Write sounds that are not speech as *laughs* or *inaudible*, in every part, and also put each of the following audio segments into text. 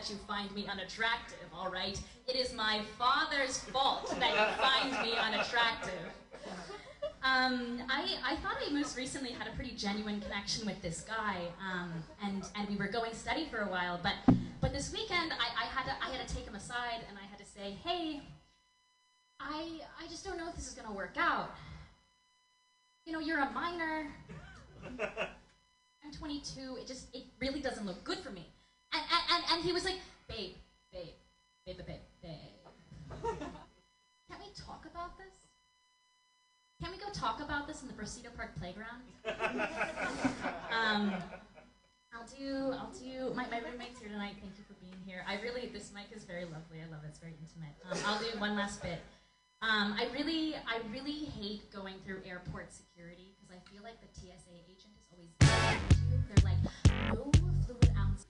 that you find me unattractive, all right? It is my father's fault that you find me unattractive. Um, I, I thought I most recently had a pretty genuine connection with this guy, um, and, and we were going steady for a while, but, but this weekend I, I, had to, I had to take him aside and I had to say, hey, I, I just don't know if this is gonna work out. You know, you're a minor. *laughs* I'm 22. It just, it really doesn't look good for me. And, and, and, and he was like, babe, babe, babe, babe, babe, babe. Can't we talk about this? Can we go talk about this in the Brasido Park playground? *laughs* um, I'll do, I'll do, my, my roommate's here tonight. Thank you for being here. I really, this mic is very lovely. I love it. It's very intimate. Um, I'll do one last bit. Um, I really, I really hate going through airport security because I feel like the TSA agent is always there. They're like, no fluid ounce.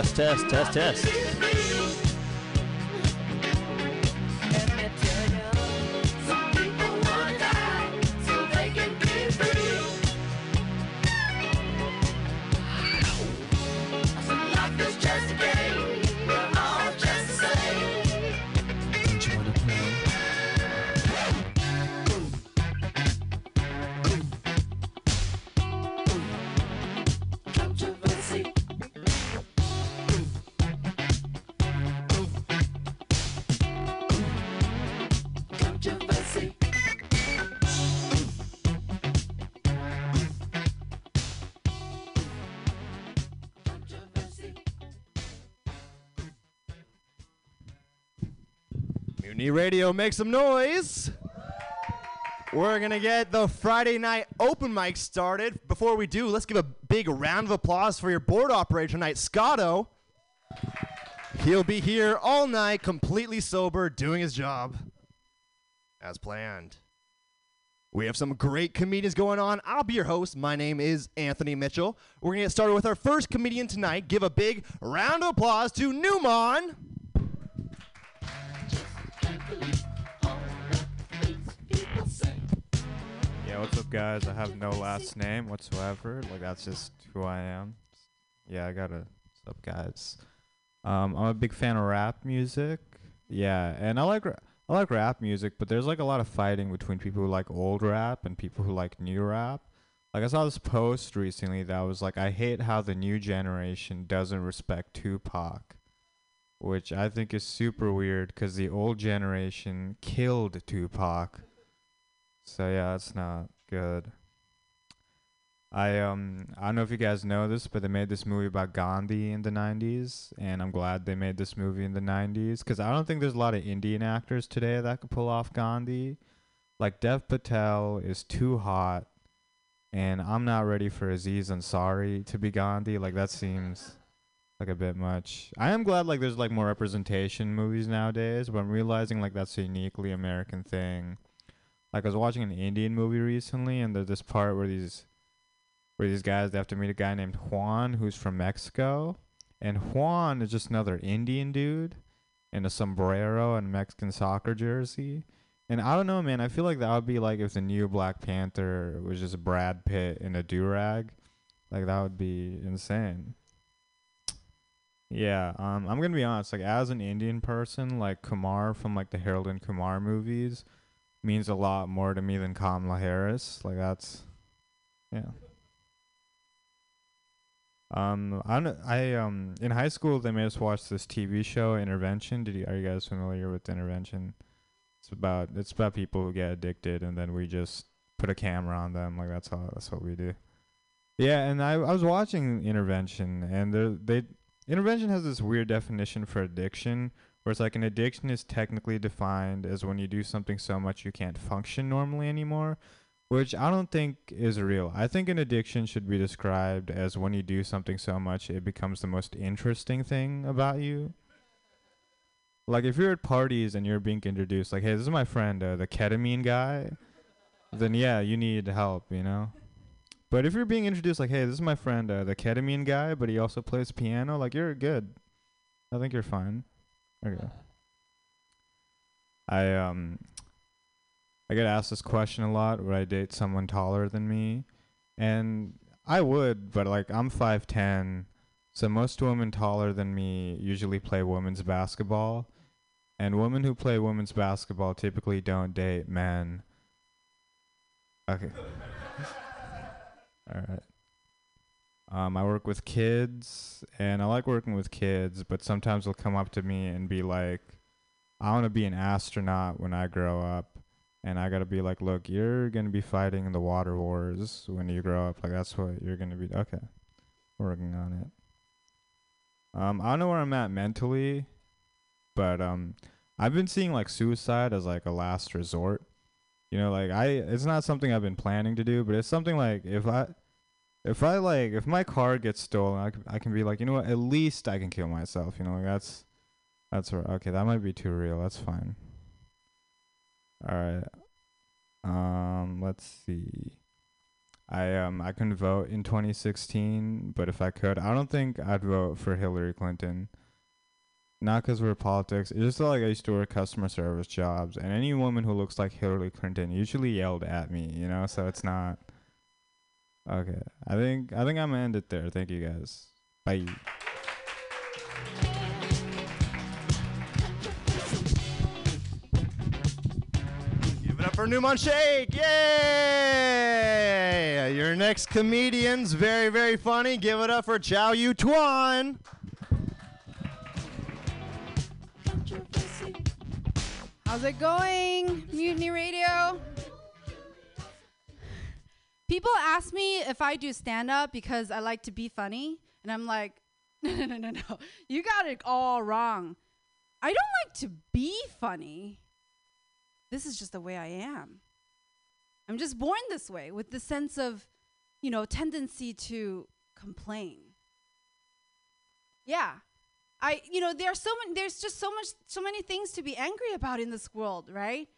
Test, test, test. Radio, make some noise. We're going to get the Friday night open mic started. Before we do, let's give a big round of applause for your board operator tonight, Scotto. He'll be here all night, completely sober, doing his job as planned. We have some great comedians going on. I'll be your host. My name is Anthony Mitchell. We're going to get started with our first comedian tonight. Give a big round of applause to Newman. Say. what's up, guys? I have no last name whatsoever. Like that's just who I am. Yeah, I gotta. What's up, guys? Um, I'm a big fan of rap music. Yeah, and I like ra- I like rap music, but there's like a lot of fighting between people who like old rap and people who like new rap. Like I saw this post recently that was like, I hate how the new generation doesn't respect Tupac, which I think is super weird because the old generation killed Tupac. So yeah, it's not good. I um I don't know if you guys know this, but they made this movie about Gandhi in the 90s, and I'm glad they made this movie in the 90s cuz I don't think there's a lot of Indian actors today that could pull off Gandhi. Like Dev Patel is too hot, and I'm not ready for Aziz Ansari to be Gandhi. Like that seems like a bit much. I am glad like there's like more representation movies nowadays, but I'm realizing like that's a uniquely American thing. Like I was watching an Indian movie recently, and there's this part where these where these guys they have to meet a guy named Juan who's from Mexico, and Juan is just another Indian dude in a sombrero and Mexican soccer jersey. And I don't know, man. I feel like that would be like if the new Black Panther was just Brad Pitt in a do rag. Like that would be insane. Yeah, um, I'm gonna be honest. Like as an Indian person, like Kumar from like the Harold and Kumar movies means a lot more to me than Kamala Harris. Like that's, yeah. Um, I don't, I um in high school they made us watch this TV show Intervention. Did you are you guys familiar with Intervention? It's about it's about people who get addicted and then we just put a camera on them. Like that's how that's what we do. Yeah, and I I was watching Intervention and the, they Intervention has this weird definition for addiction where it's like an addiction is technically defined as when you do something so much you can't function normally anymore which I don't think is real. I think an addiction should be described as when you do something so much it becomes the most interesting thing about you. Like if you're at parties and you're being introduced, like, "Hey, this is my friend, uh, the ketamine guy," then yeah, you need help, you know. But if you're being introduced, like, "Hey, this is my friend, uh, the ketamine guy," but he also plays piano, like, you're good. I think you're fine. Okay. I um I get asked this question a lot would I date someone taller than me? And I would, but like I'm 5'10, so most women taller than me usually play women's basketball. And women who play women's basketball typically don't date men. Okay. *laughs* All right. Um, I work with kids, and I like working with kids, but sometimes they'll come up to me and be like, I want to be an astronaut when I grow up and I gotta be like, look, you're gonna be fighting in the water wars when you grow up. Like that's what you're gonna be. Okay, working on it. Um, I don't know where I'm at mentally, but um, I've been seeing like suicide as like a last resort. You know, like I, it's not something I've been planning to do, but it's something like if I, if I like, if my car gets stolen, I can, I can be like, you know what, at least I can kill myself. You know, like that's, that's right. Okay, that might be too real. That's fine. All right. Um, let's see. I um I couldn't vote in 2016, but if I could, I don't think I'd vote for Hillary Clinton. Not because we're politics. It's just like I used to work customer service jobs, and any woman who looks like Hillary Clinton usually yelled at me, you know. So it's not. Okay, I think I think I'm gonna end it there. Thank you guys. Bye. Give it up for Newmont Shake! Yay! Your next comedian's very, very funny. Give it up for Chow Yu Tuan. How's it going, Mutiny Radio? People ask me if I do stand up because I like to be funny, and I'm like, *laughs* no, no, no, no, no. You got it all wrong. I don't like to be funny. This is just the way I am. I'm just born this way with the sense of, you know, tendency to complain. Yeah. I you know, there so many there's just so much so many things to be angry about in this world, right?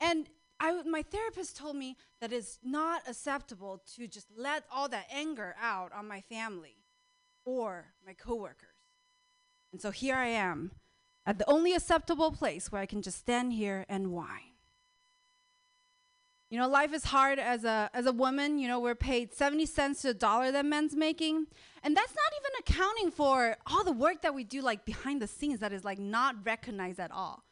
And I my therapist told me that it's not acceptable to just let all that anger out on my family or my coworkers. And so here I am at the only acceptable place where I can just stand here and whine. You know, life is hard as a as a woman. You know, we're paid 70 cents to a dollar that men's making. And that's not even accounting for all the work that we do like behind the scenes that is like not recognized at all.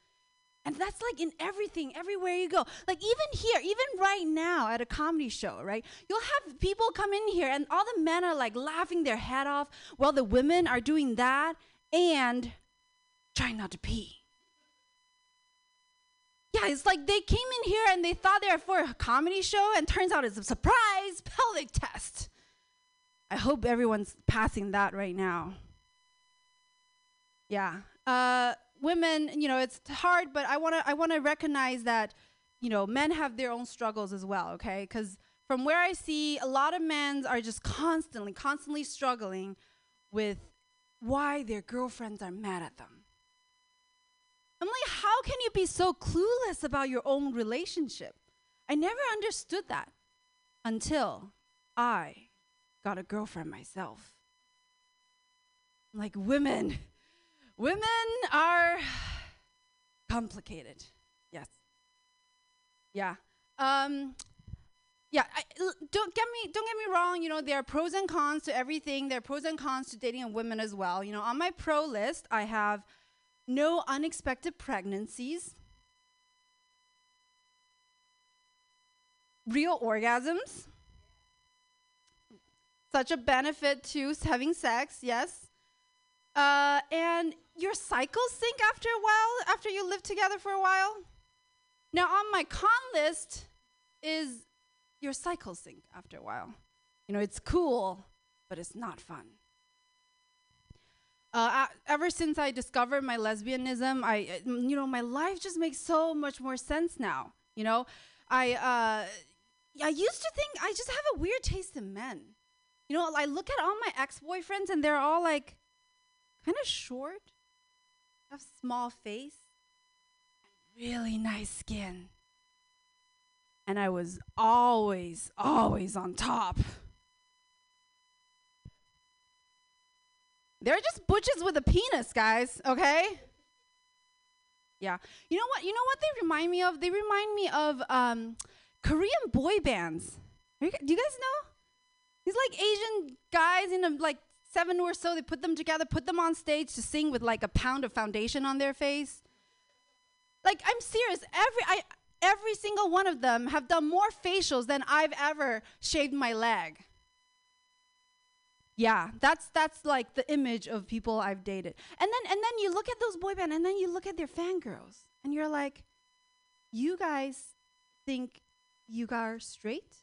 And that's like in everything, everywhere you go. Like even here, even right now at a comedy show, right? You'll have people come in here and all the men are like laughing their head off while the women are doing that and trying not to pee. Yeah, it's like they came in here and they thought they were for a comedy show, and turns out it's a surprise pelvic test. I hope everyone's passing that right now. Yeah. Uh, women, you know, it's hard, but I want to I want to recognize that, you know, men have their own struggles as well, okay? Cuz from where I see a lot of men are just constantly constantly struggling with why their girlfriends are mad at them. I'm like, how can you be so clueless about your own relationship? I never understood that until I got a girlfriend myself. Like, women, women are complicated. Yes. Yeah. Um, yeah, I, don't get me don't get me wrong. You know there are pros and cons to everything. There are pros and cons to dating a woman as well. You know, on my pro list, I have no unexpected pregnancies, real orgasms, such a benefit to having sex, yes. Uh, and your cycles sync after a while, after you live together for a while. Now, on my con list is your cycles sync after a while. You know, it's cool, but it's not fun. Uh, ever since I discovered my lesbianism, I, uh, you know, my life just makes so much more sense now. You know, I, uh, I used to think I just have a weird taste in men. You know, I look at all my ex-boyfriends and they're all like, kind of short, have small face, really nice skin, and I was always, always on top. They're just butches with a penis, guys, okay? Yeah. You know what? You know what they remind me of? They remind me of um, Korean boy bands. You, do you guys know? These like Asian guys in a, like seven or so, they put them together, put them on stage to sing with like a pound of foundation on their face. Like I'm serious. Every I every single one of them have done more facials than I've ever shaved my leg. Yeah, that's that's like the image of people I've dated. And then and then you look at those boy band and then you look at their fangirls and you're like, you guys think you are straight?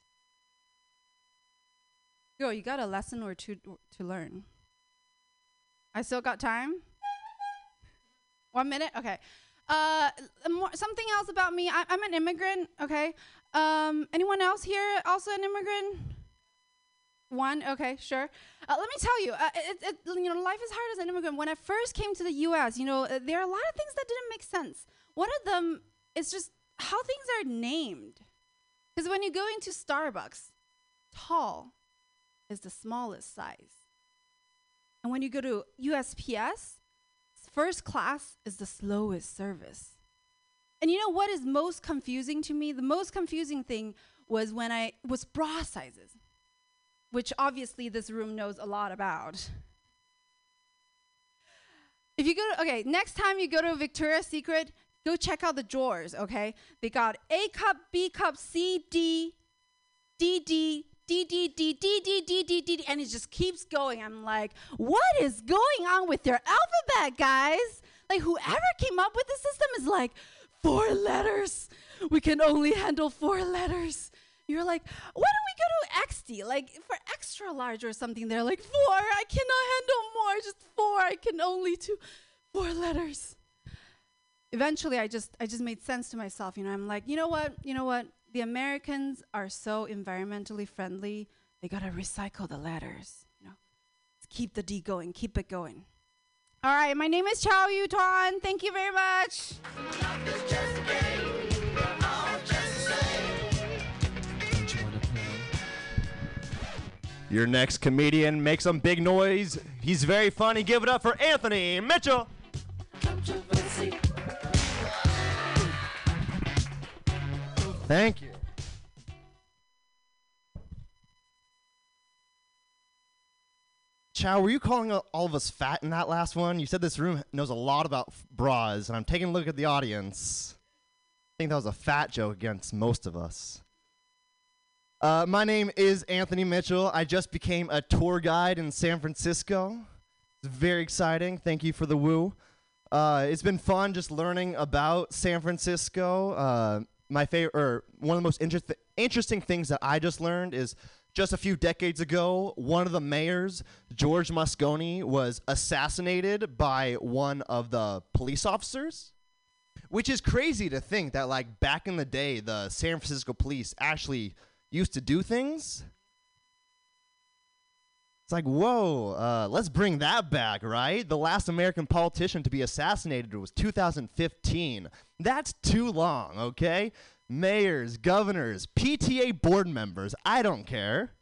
Girl, you got a lesson or two to learn. I still got time? One minute? Okay. Uh, more, something else about me. I, I'm an immigrant, okay? Um, anyone else here also an immigrant? One, okay, sure. Uh, let me tell you, uh, it, it, you know, life is hard as an immigrant. When I first came to the U.S., you know, uh, there are a lot of things that didn't make sense. One of them is just how things are named. Because when you go into Starbucks, tall is the smallest size. And when you go to USPS, first class is the slowest service. And you know what is most confusing to me? The most confusing thing was when I was bra sizes, which obviously this room knows a lot about. If you go to, okay, next time you go to Victoria's Secret, go check out the drawers, okay? They got A cup, B cup, C, D, D, D, D, D, D, D, D, D, D, D, and it just keeps going. I'm like, what is going on with your alphabet, guys? Like, whoever came up with the system is like, four letters. We can only handle four letters. You're like, why don't we go to XD, like for extra large or something? They're like, four, I cannot handle more, just four, I can only do four letters. Eventually, I just, I just made sense to myself. You know, I'm like, you know what, you know what? The Americans are so environmentally friendly. They gotta recycle the letters. You know, Let's keep the D going, keep it going. All right, my name is Chow Yuton. Thank you very much. Your next comedian makes some big noise. He's very funny. Give it up for Anthony Mitchell. Thank you. Chow, were you calling all of us fat in that last one? You said this room knows a lot about bras, and I'm taking a look at the audience. I think that was a fat joke against most of us. Uh, my name is Anthony Mitchell. I just became a tour guide in San Francisco. It's very exciting. Thank you for the woo. Uh, it's been fun just learning about San Francisco. Uh, my favorite, or one of the most interest- interesting things that I just learned is just a few decades ago, one of the mayors, George Moscone, was assassinated by one of the police officers. Which is crazy to think that, like, back in the day, the San Francisco police actually used to do things. It's like, whoa, uh, let's bring that back, right? The last American politician to be assassinated was 2015. That's too long, okay? Mayors, governors, PTA board members, I don't care.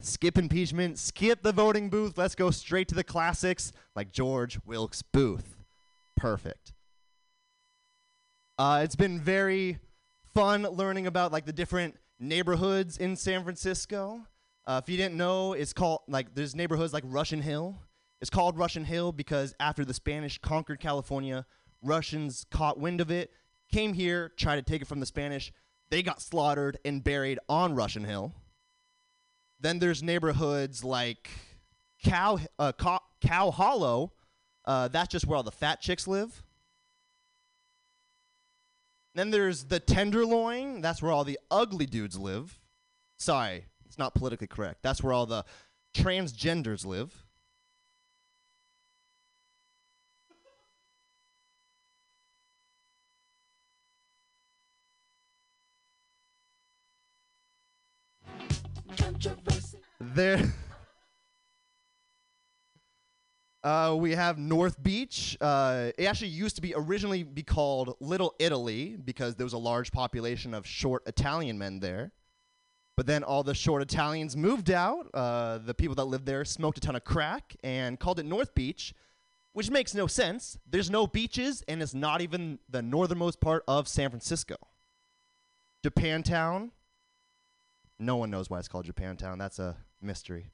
Skip impeachment, skip the voting booth, let's go straight to the classics like George Wilkes Booth. Perfect. Uh, it's been very fun learning about like the different neighborhoods in San Francisco. Uh, if you didn't know, it's called like there's neighborhoods like Russian Hill. It's called Russian Hill because after the Spanish conquered California, Russians caught wind of it, came here, tried to take it from the Spanish. They got slaughtered and buried on Russian Hill. Then there's neighborhoods like Cow uh, Cow, Cow Hollow. Uh, that's just where all the fat chicks live. Then there's the Tenderloin. That's where all the ugly dudes live. Sorry, it's not politically correct. That's where all the transgenders live. There. Uh, we have North Beach. Uh, it actually used to be originally be called Little Italy because there was a large population of short Italian men there. But then all the short Italians moved out. Uh, the people that lived there smoked a ton of crack and called it North Beach, which makes no sense. There's no beaches, and it's not even the northernmost part of San Francisco. Japantown. No one knows why it's called Japantown. That's a mystery.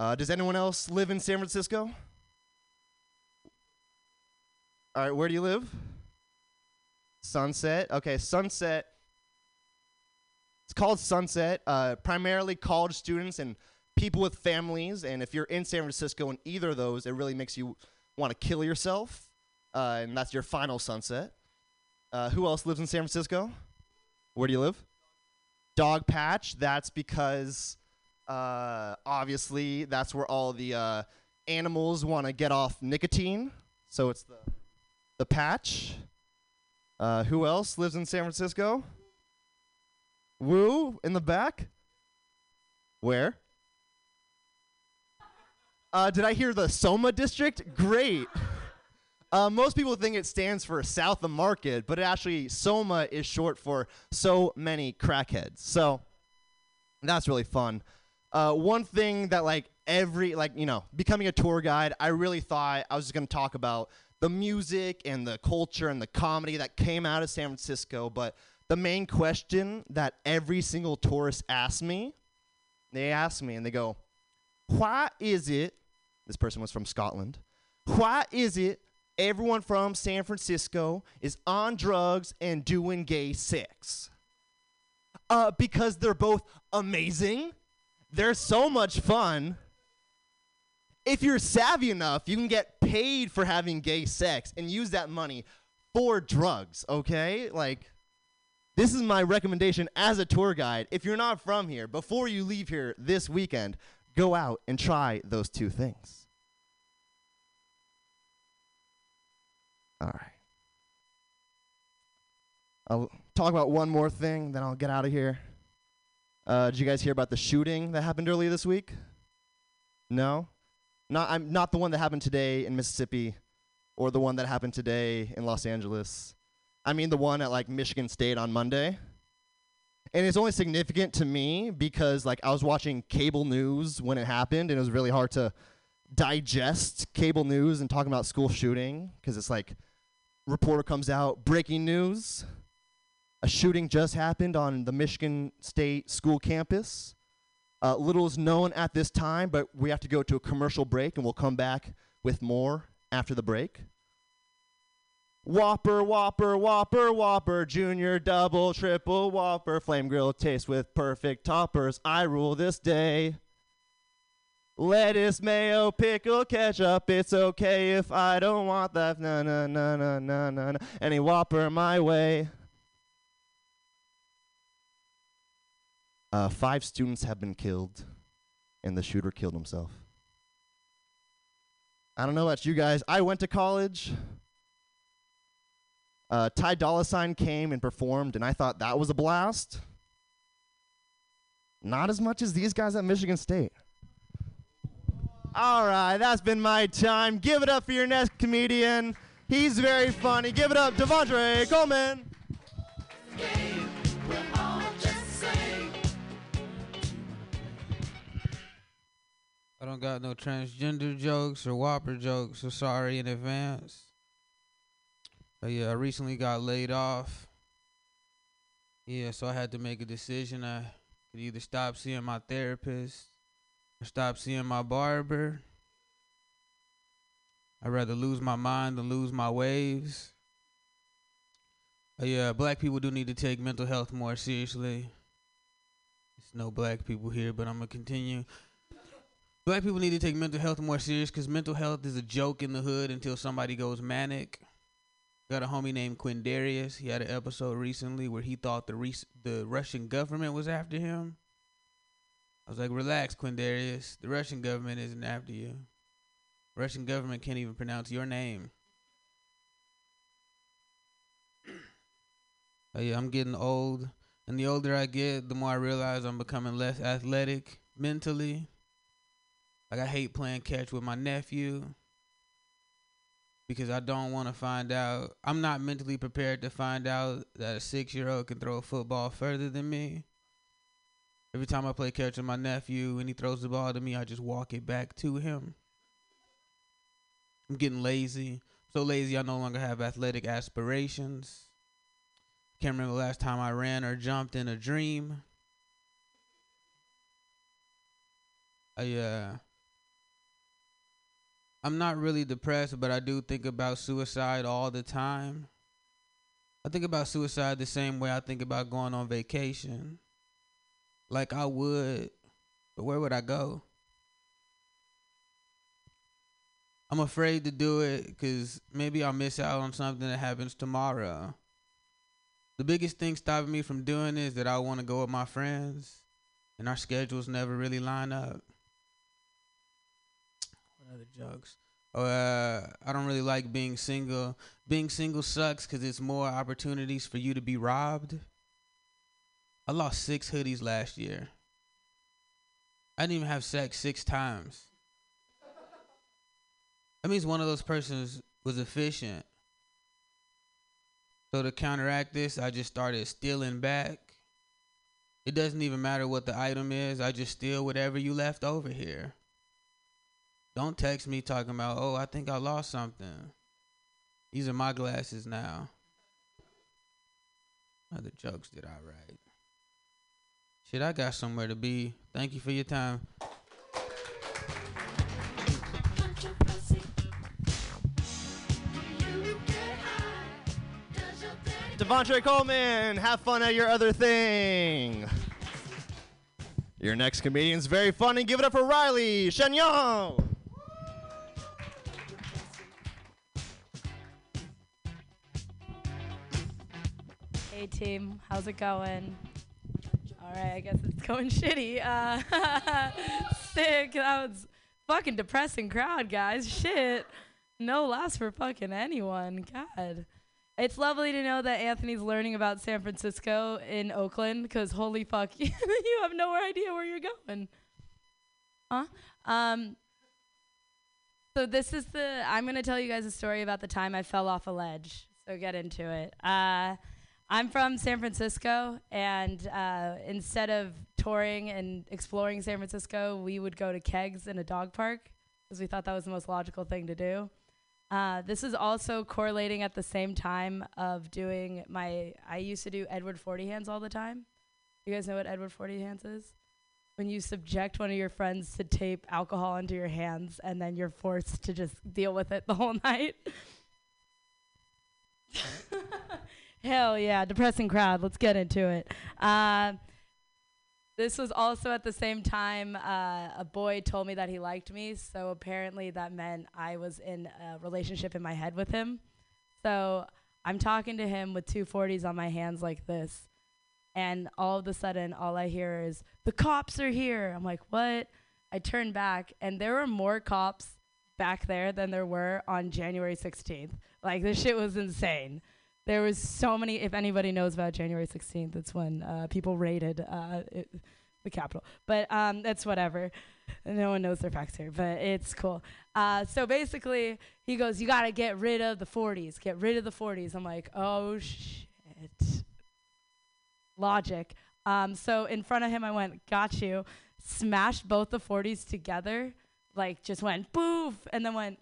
Uh, does anyone else live in San Francisco? All right, where do you live? Sunset. Okay, Sunset. It's called Sunset. Uh, primarily college students and people with families. And if you're in San Francisco in either of those, it really makes you want to kill yourself. Uh, and that's your final sunset. Uh, who else lives in San Francisco? Where do you live? Dog Patch. That's because uh, obviously, that's where all the uh, animals want to get off nicotine. So it's the the patch. Uh, who else lives in San Francisco? Woo in the back. Where? Uh, did I hear the Soma district? Great. *laughs* Uh, most people think it stands for South of Market, but it actually Soma is short for so many crackheads. So that's really fun. Uh, one thing that like every like you know becoming a tour guide, I really thought I was gonna talk about the music and the culture and the comedy that came out of San Francisco, but the main question that every single tourist asks me, they ask me and they go, "Why is it?" This person was from Scotland. Why is it everyone from San Francisco is on drugs and doing gay sex? Uh, because they're both amazing. They're so much fun. If you're savvy enough, you can get paid for having gay sex and use that money for drugs, okay? Like, this is my recommendation as a tour guide. If you're not from here, before you leave here this weekend, go out and try those two things. All right. I'll talk about one more thing, then I'll get out of here. Uh, did you guys hear about the shooting that happened earlier this week? No, not I'm not the one that happened today in Mississippi, or the one that happened today in Los Angeles. I mean the one at like Michigan State on Monday. And it's only significant to me because like I was watching cable news when it happened, and it was really hard to digest cable news and talking about school shooting because it's like reporter comes out breaking news a shooting just happened on the Michigan State school campus. Uh, little is known at this time, but we have to go to a commercial break, and we'll come back with more after the break. Whopper, Whopper, Whopper, Whopper, Junior, Double, Triple, Whopper, Flame Grill taste with perfect toppers. I rule this day. Lettuce, mayo, pickle, ketchup. It's okay if I don't want that. Na na na na na. na. Any Whopper my way. Uh, five students have been killed, and the shooter killed himself. I don't know about you guys. I went to college. Uh, Ty Dolla Sign came and performed, and I thought that was a blast. Not as much as these guys at Michigan State. All right, that's been my time. Give it up for your next comedian. He's very funny. Give it up, Devondre Coleman. I don't got no transgender jokes or Whopper jokes, so sorry in advance. But yeah, I recently got laid off. Yeah, so I had to make a decision. I could either stop seeing my therapist or stop seeing my barber. I'd rather lose my mind than lose my waves. Uh, yeah, black people do need to take mental health more seriously. There's no black people here, but I'm gonna continue. Black people need to take mental health more serious because mental health is a joke in the hood until somebody goes manic. Got a homie named Quindarius. He had an episode recently where he thought the the Russian government was after him. I was like, relax, Quindarius. The Russian government isn't after you. Russian government can't even pronounce your name. *clears throat* Oh yeah, I'm getting old, and the older I get, the more I realize I'm becoming less athletic mentally. Like I hate playing catch with my nephew because I don't want to find out. I'm not mentally prepared to find out that a six year old can throw a football further than me. Every time I play catch with my nephew and he throws the ball to me, I just walk it back to him. I'm getting lazy. So lazy I no longer have athletic aspirations. Can't remember the last time I ran or jumped in a dream. I uh I'm not really depressed, but I do think about suicide all the time. I think about suicide the same way I think about going on vacation. Like I would, but where would I go? I'm afraid to do it because maybe I'll miss out on something that happens tomorrow. The biggest thing stopping me from doing is that I want to go with my friends, and our schedules never really line up. Other jokes? Uh, I don't really like being single. Being single sucks because it's more opportunities for you to be robbed. I lost six hoodies last year. I didn't even have sex six times. That means one of those persons was efficient. So to counteract this, I just started stealing back. It doesn't even matter what the item is. I just steal whatever you left over here. Don't text me talking about, oh, I think I lost something. These are my glasses now. Other jokes did I write? Shit, I got somewhere to be. Thank you for your time. Devontre Coleman, have fun at your other thing. Your next comedian's very funny. Give it up for Riley Chagnon. Hey team, how's it going? All right, I guess it's going *laughs* shitty. Uh, *laughs* sick. That was fucking depressing crowd, guys. Shit. No loss for fucking anyone. God. It's lovely to know that Anthony's learning about San Francisco in Oakland because holy fuck, *laughs* you have no idea where you're going. Huh? Um, so this is the, I'm going to tell you guys a story about the time I fell off a ledge. So get into it. Uh, I'm from San Francisco, and uh, instead of touring and exploring San Francisco, we would go to kegs in a dog park because we thought that was the most logical thing to do. Uh, this is also correlating at the same time of doing my. I used to do Edward Forty Hands all the time. You guys know what Edward Forty Hands is? when you subject one of your friends to tape alcohol into your hands and then you're forced to just deal with it the whole *laughs* night. *laughs* Hell yeah, depressing crowd. Let's get into it. Uh, this was also at the same time uh, a boy told me that he liked me, so apparently that meant I was in a relationship in my head with him. So I'm talking to him with two 40s on my hands like this. And all of a sudden, all I hear is, the cops are here. I'm like, what? I turn back, and there were more cops back there than there were on January 16th. Like, this shit was insane. There was so many. If anybody knows about January 16th, it's when uh, people raided uh, it, the Capitol. But um, that's whatever. No one knows their facts here, but it's cool. Uh, so basically, he goes, "You gotta get rid of the 40s. Get rid of the 40s." I'm like, "Oh shit." Logic. Um, so in front of him, I went, "Got you." Smashed both the 40s together, like just went boof, and then went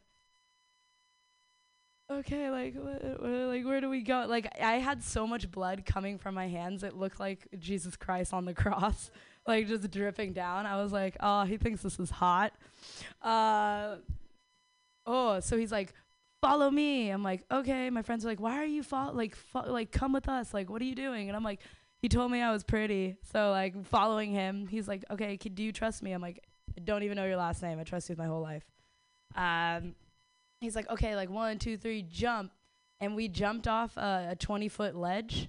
okay, like, wh- wh- like, where do we go? Like, I had so much blood coming from my hands, it looked like Jesus Christ on the *laughs* cross, like just dripping down. I was like, oh, he thinks this is hot. Uh, oh, so he's like, follow me. I'm like, okay. My friends are like, why are you follow? Like, fo- like, come with us. Like, what are you doing? And I'm like, he told me I was pretty, so like, following him. He's like, okay, do you trust me? I'm like, I don't even know your last name. I trust you with my whole life. Um, he's like, okay, like one, two, three, jump. And we jumped off a, a 20 foot ledge.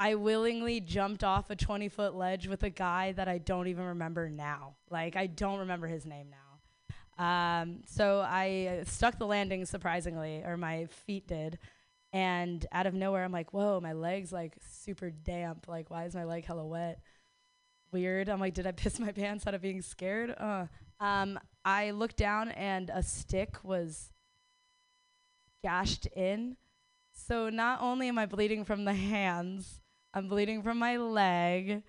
I willingly jumped off a 20 foot ledge with a guy that I don't even remember now. Like, I don't remember his name now. Um, so I uh, stuck the landing surprisingly, or my feet did. And out of nowhere, I'm like, whoa, my leg's like super damp. Like, why is my leg hella wet? Weird. I'm like, did I piss my *laughs* pants out of being scared? Uh. Um, I looked down and a stick was gashed in. So not only am I bleeding from the *laughs* hands, I'm bleeding from my leg.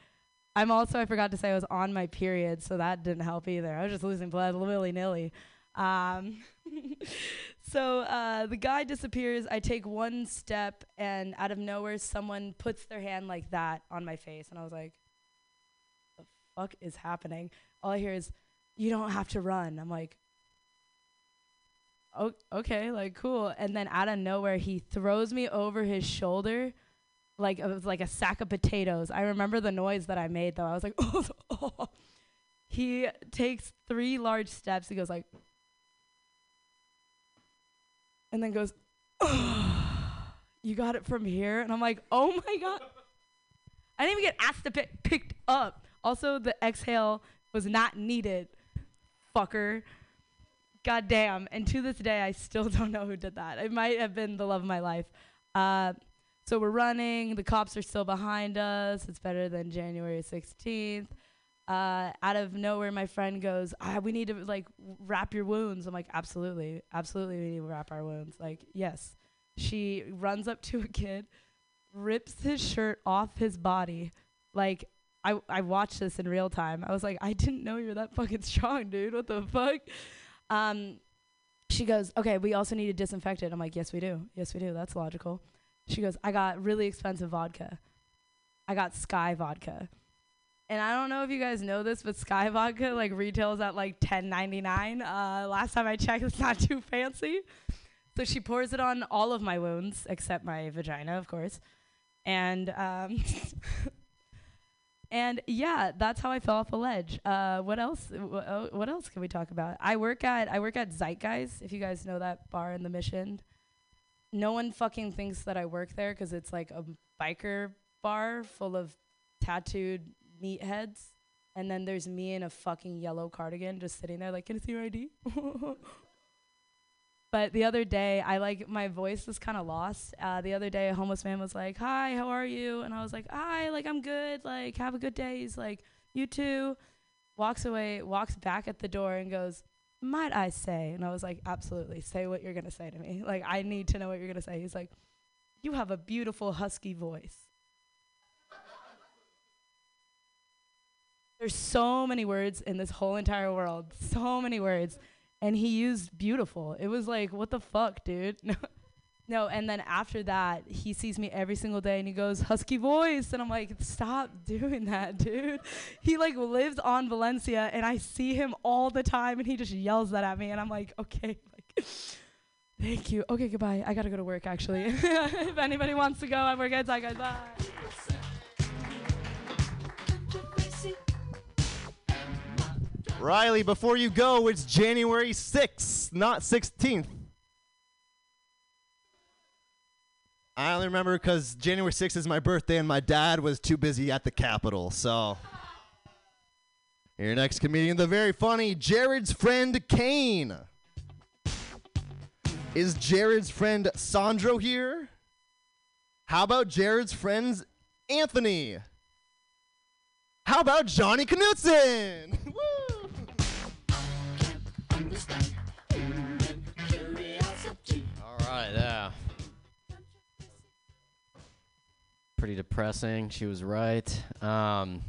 I'm also, I forgot to say, I was on my period, so that didn't help either. I was just losing blood willy nilly. Um, *laughs* so uh, the guy disappears. I take one step, and out of nowhere, someone puts their hand like that on my face. And I was like, fuck is happening? All I hear is, you don't have to run. I'm like, oh, okay, like cool. And then out of nowhere, he throws me over his shoulder, like it was like a sack of potatoes. I remember the noise that I made though. I was like, oh. *laughs* He takes three large steps. He goes like, and then goes, *sighs* you got it from here. And I'm like, oh my god. I didn't even get asked to pick picked up. Also, the exhale was not needed fucker. God damn. And to this day, I still *laughs* don't know who did that. It might have been the love of my life. Uh, so we're running. The cops are still behind us. It's better than January 16th. Uh, out of nowhere, my friend goes, ah, "We need to like wrap your wounds." I'm like, "Absolutely, absolutely, we need to wrap our wounds." Like, yes. She runs up to a kid, rips his shirt off his body, like I I watched this in real time. I was like, I didn't know you're that fucking strong, dude. What the fuck? Um, she goes, okay, we also need to disinfect it. I'm like, yes, we do. Yes, we do. That's logical. She goes, I got really expensive vodka. I got Skyy vodka. And I don't know if you guys know this, but Skyy vodka like retails at like 10.99. Uh, last time I checked, it's not *laughs* too fancy. So she pours it on all of my wounds except my vagina, of course. And um, *laughs* And yeah, that's how I fell off a ledge. Uh, what else? wh- uh, What else can we talk about? I work at I work at Zeitgeist. If you guys know that bar in the Mission, no one fucking thinks that I work there because it's like a biker bar full of tattooed meatheads. And then there's me in a fucking yellow cardigan just sitting there like, can I see your ID? *laughs* But the other day, I like my voice was kind of lost. Uh, the other day, a homeless man was like, "Hi, how are you?" And I was like, "Hi, like I'm good. Like have a good day." He's like, "You too." Walks away, walks back at the door, and goes, "Might I say?" And I was like, "Absolutely. Say what you're gonna say to me. Like I need to know what you're gonna say." He's like, "You have a beautiful husky voice." There's so many words in this whole entire world. So many words and he used beautiful. It was like, what the fuck, dude? *laughs* No, and then after that, he sees me every single day and he goes, Husky voice. And I'm like, stop doing that, dude. *laughs* He like lives on Valencia and I see him all the time and he just yells that at me. And I'm like, okay, *laughs* like, thank you. Okay, goodbye. I gotta go to work actually. if anybody wants to go, I work outside, guys. Bye. Riley, before you go, it's January 6th, not 16th. I only remember because January 6th is my birthday and my dad was too busy at the Capitol, so. Your next comedian, the very funny Jared's friend Kane. Is Jared's friend Sandro here? How about Jared's friends Anthony? How about Johnny Knutson? *laughs* All right, yeah. Pretty depressing. She was right. Um,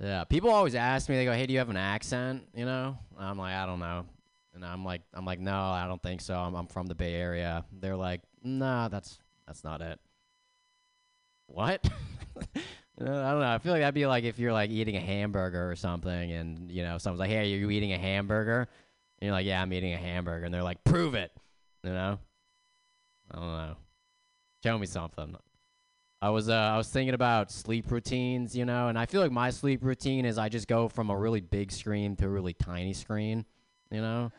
yeah, people always ask me. They go, "Hey, do you have an accent?" You know, I'm like, I don't know, and I'm like, I'm like, no, I don't think so. I'm, I'm from the Bay Area. They're like, nah, that's that's not it. What? *laughs* Uh, I don't know. I feel like that'd be like if you're like eating a hamburger or something, and you know, someone's like, "Hey, are you eating a hamburger?" And you're like, "Yeah, I'm eating a hamburger," and they're like, "Prove it." You know? I don't know. Show me something. I was uh, I was thinking about sleep routines, you know, and I feel like my sleep routine is I just go from a really big screen to a really tiny screen, you know.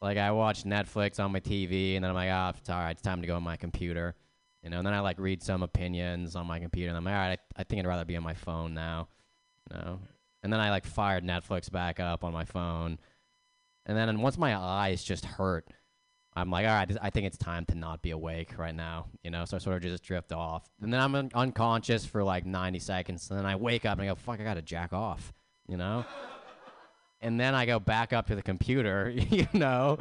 Like I watch Netflix on my TV, and then I'm like, ah, it's all right, it's time to go on my computer, you know. And then I like read some opinions on my computer, and I'm like, all right, I, I think I'd rather be on my phone now, you know. And then I like fired Netflix back up on my phone, and then once my eyes just hurt, I'm like, all right, I think it's time to not be awake right now, you know. So I sort of just drift off, and then I'm un- unconscious for like 90 seconds, and then I wake up and I go, fuck, I gotta jack off, you know. *laughs* and then I go back up to the computer, *laughs* you know,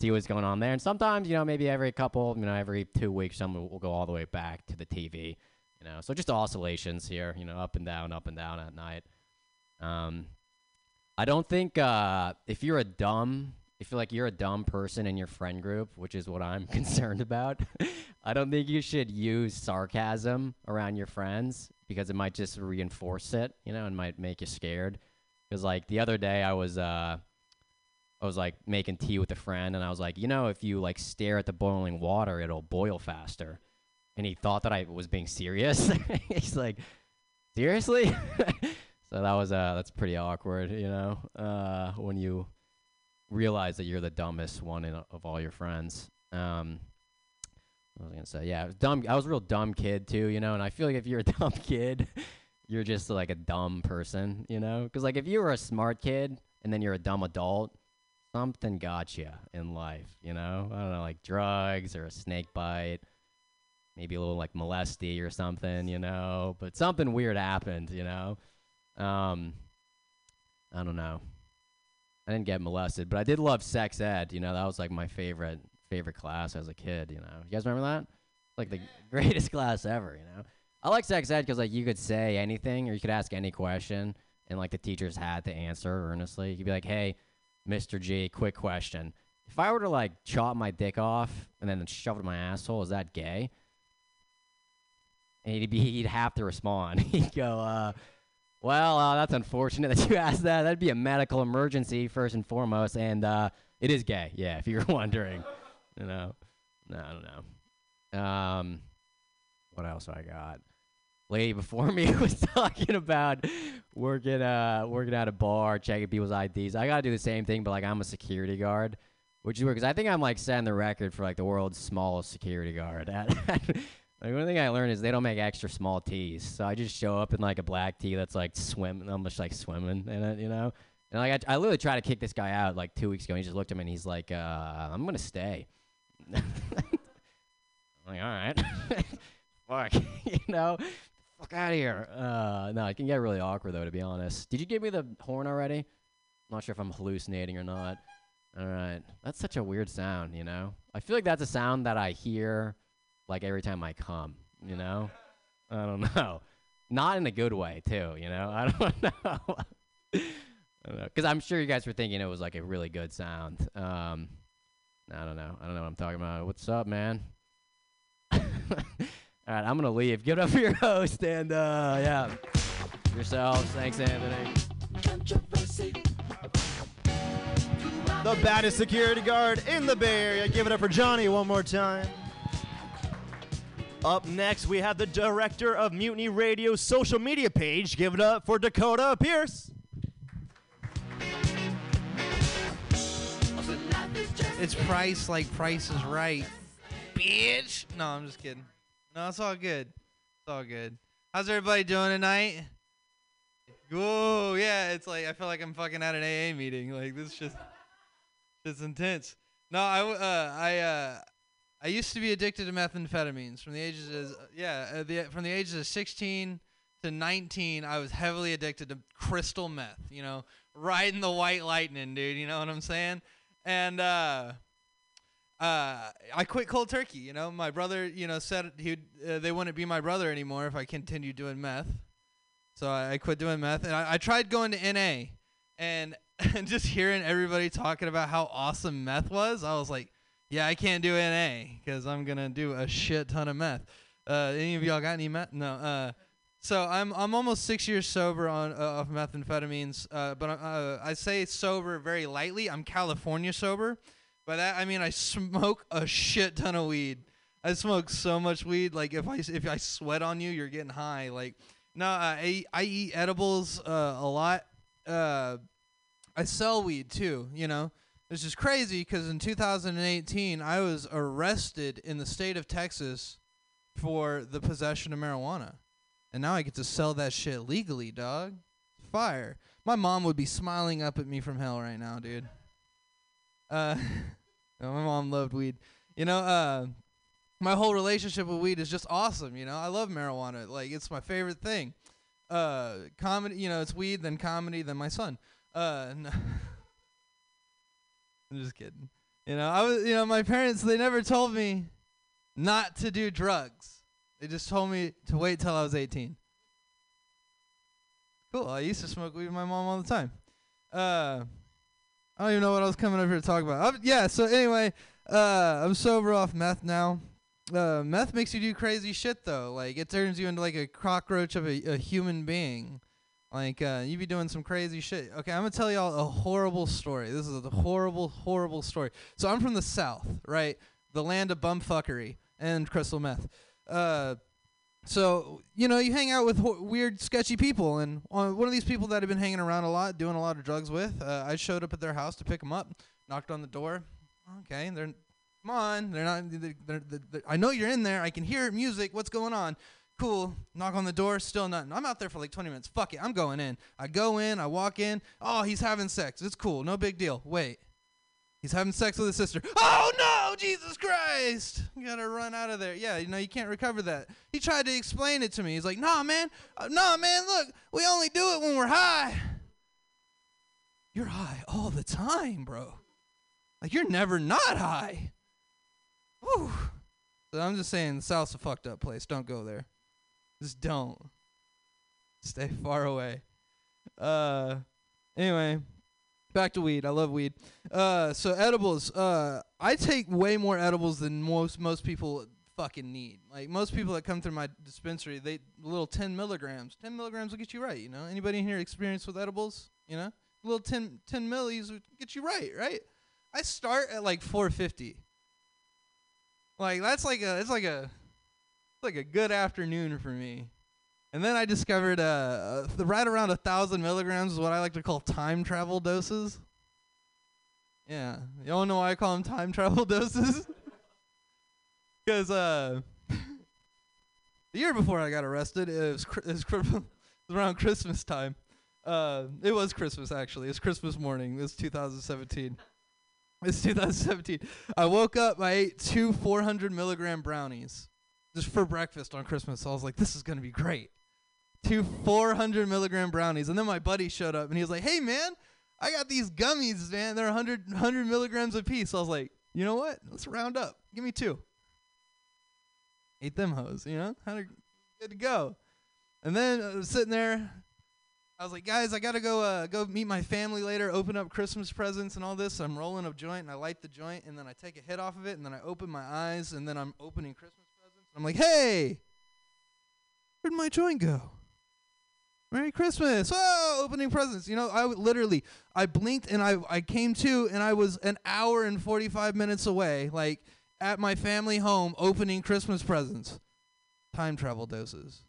see what's going on there. And sometimes, you know, maybe every couple, you know, every two weeks, someone will go all the way back to the TV, you know. So just oscillations here, you know, up and down, up and down at night. Um, I don't think uh, if you're a dumb, if you're like you're a dumb person in your friend group, which is what I'm *laughs* concerned about, *laughs* I don't think you should use sarcasm around your friends because it might just reinforce it, you know, and might make you scared. Because like the other day, I was uh, I was like making tea with a friend, and I was like, you know, if you like stare at the boiling water, it'll boil faster. And he thought that I was being serious. *laughs* He's like, seriously? *laughs* so that was uh, that's pretty awkward, you know, uh, when you realize that you're the dumbest one in, of all your friends. Um, what was gonna say? Yeah, I was dumb. I was a real dumb kid too, you know. And I feel like if you're a *laughs* dumb kid, you're just like a dumb person, you know. Because like if you were a smart kid and then you're a dumb adult, something got you in life, you know. I don't know, like drugs or a snake bite, maybe a little like molesty or something, you know. But something weird happened, you know. Um, I don't know. I didn't get molested, but I did love sex ed. You know, that was like my favorite favorite class as a kid. You know, you guys remember that? It's like the *laughs* greatest class ever. You know, I like sex ed because like you could say anything or you could ask any question, and like the teachers had to answer earnestly. You could be like, "Hey, Mr. G, quick question: If I were to like chop my dick off and then shove it in my asshole, is that gay?" And he'd be he'd have to respond. *laughs* he'd go, uh. Well, uh, that's unfortunate that you *laughs* asked that. That'd be a medical emergency first and foremost, and uh, it is gay. Yeah, if you're *laughs* wondering, you know. No, I don't know. Um, what else I got? Lady before *laughs* me was talking about working uh working at a bar, checking people's IDs. I gotta do the same thing, but like I'm a security guard, which is weird because I think I'm like setting the record for like the world's smallest security guard. *laughs* Like one thing I learned is they don't make extra small tees, so I just show up in like a black tee that's like swimming, almost like swimming in it, you know. And like I, I literally tried to kick this guy out like two weeks ago. And he just looked at me and he's like, uh, "I'm gonna stay." *laughs* I'm like, "All right, fuck, you know, fuck out of here." Uh, no, it can get really awkward though, to be honest. Did you give me the horn already? I'm not sure if I'm hallucinating or not. All right, that's such a weird sound, you know. I feel like that's a sound that I hear like every time I come, you know? I don't *laughs* know. Not in a good way, too, you know? *laughs* I don't know. Because I'm sure you guys were thinking it was like a really good sound. Um, I don't know. I don't know what I'm talking about. What's up, man? *laughs* All right, I'm gonna leave. Give it up for your *laughs* host and uh, yeah, yourselves. Thanks, Anthony. The baddest security guard in the Bay Area. Give it up for Johnny one more time. Up next, we have the director of Mutiny Radio's social media page. Give it up for Dakota Pierce. It's price like price is right. Bitch. No, I'm just kidding. No, it's all good. It's all good. How's everybody doing tonight? Whoa, yeah, it's like I feel like I'm fucking at an AA meeting. Like this just it's intense. No, I uh, I uh, I used to be addicted to methamphetamines from the ages of yeah, uh, the from the ages of 16 to 19. I was heavily addicted to crystal meth. You know, riding the white lightning, dude. You know what I'm saying? And uh, uh, I quit cold turkey. You know, my brother, you know, said he uh, they wouldn't be my brother anymore if I continued doing meth. So I, I quit doing meth, and I, I tried going to NA, and *laughs* and just hearing everybody talking about how awesome meth was, I was like, yeah, I can't do NA because I'm gonna do a shit ton of meth. Uh, any of y'all got any meth? No. Uh, so I'm I'm almost six years sober on uh, of methamphetamines, uh, but uh, I say sober very lightly. I'm California sober. By that I mean I smoke a shit ton of weed. I smoke so much weed. Like if I if I sweat on you, you're getting high. Like no, I I eat edibles uh, a lot. Uh, I sell weed too. You know, it's just crazy because in 2018 I was arrested in the state of Texas for the possession of marijuana, and now I get to sell that shit legally, dog. Fire. My mom would be smiling up at me from hell right now, dude. Uh, *laughs* my mom loved weed. You know, uh, my whole relationship with weed is just awesome. You know, I love marijuana. Like, it's my favorite thing. Uh, comedy, you know, it's weed, then comedy, then my son. Uh. *laughs* I'm just kidding. You know, I was, you know, my parents, they never told me not to do drugs. They just told me to wait till I was 18. Cool. I used to smoke weed with my mom all the time. Uh, I don't even know what I was coming up here to talk about. Um, yeah. So anyway, uh, I'm sober off meth now. Uh, meth makes you do crazy shit though. Like it turns you into like a cockroach of a, a human being. Like uh, you be doing some crazy shit. Okay, I'm gonna tell y'all a horrible story. This is a horrible, horrible story. So I'm from the south, right? The land of bumfuckery and crystal meth. Uh, so you know you hang out with weird, sketchy people, and uh, one of these people that I've been hanging around a lot, doing a lot of drugs with, uh, I showed up at their house to pick them up, knocked on the door. Okay, they're come on, they're not. They're, they're, they're, I know you're in there. I can hear music. What's going on? Cool. Knock on the door. Still nothing. I'm out there for like 20 minutes. Fuck it. I'm going in. I go in. I walk in. Oh, he's having sex. It's cool. No big deal. Wait. He's having sex with his sister. Oh no, Jesus Christ! You gotta run out of there. Yeah, you know you can't recover that. He tried to explain it to me. He's like, Nah, man, uh, nah, man. Look, we only do it when we're high. You're high all the time, bro. Like you're never not high. Whew. So I'm just saying, the South's a fucked up place. Don't go there. Just don't. Stay far away. Uh, anyway, back to weed. I love weed. Uh, so edibles. Uh, I take way more edibles than most most people fucking need. Like most people that come through my dispensary, they little 10 milligrams. 10 milligrams will get you right. You know. Anybody in here experienced with edibles? You know, a little 10 10 millis would get you right. Right. I start at like 450. Like that's like a it's like a it's like a good afternoon for me. And then I discovered uh, uh right around a thousand milligrams is what I like to call time travel doses. Yeah, y'all know why I call them time travel *laughs* doses? *laughs* Because uh, *laughs* the year before I got arrested, it was, Chri- it was, around Christmas time. Uh, it was Christmas actually. It was Christmas morning. It was 2017. It's 2017. I woke up. I ate two 400 milligram brownies just for breakfast on Christmas. So I was like, this is gonna be great. Two 400 milligram brownies, and then my buddy showed up and he was like, hey man, I got these gummies, man. They're 100 100 milligrams a piece. So I was like, you know what? Let's round up. Give me two. Ate them hoes. You know, had a, good to go. And then uh, sitting there, I was like, guys, I gotta go uh, go meet my family later, open up Christmas presents and all this. So I'm rolling a joint and I light the joint and then I take a hit off of it and then I open my eyes and then I'm opening Christmas presents. And I'm like, hey, where'd my joint go? Merry Christmas! Whoa, opening presents. You know, I literally, I blinked and I I came to and I was an hour and 45 minutes away, like at my family home, opening Christmas presents. Time travel doses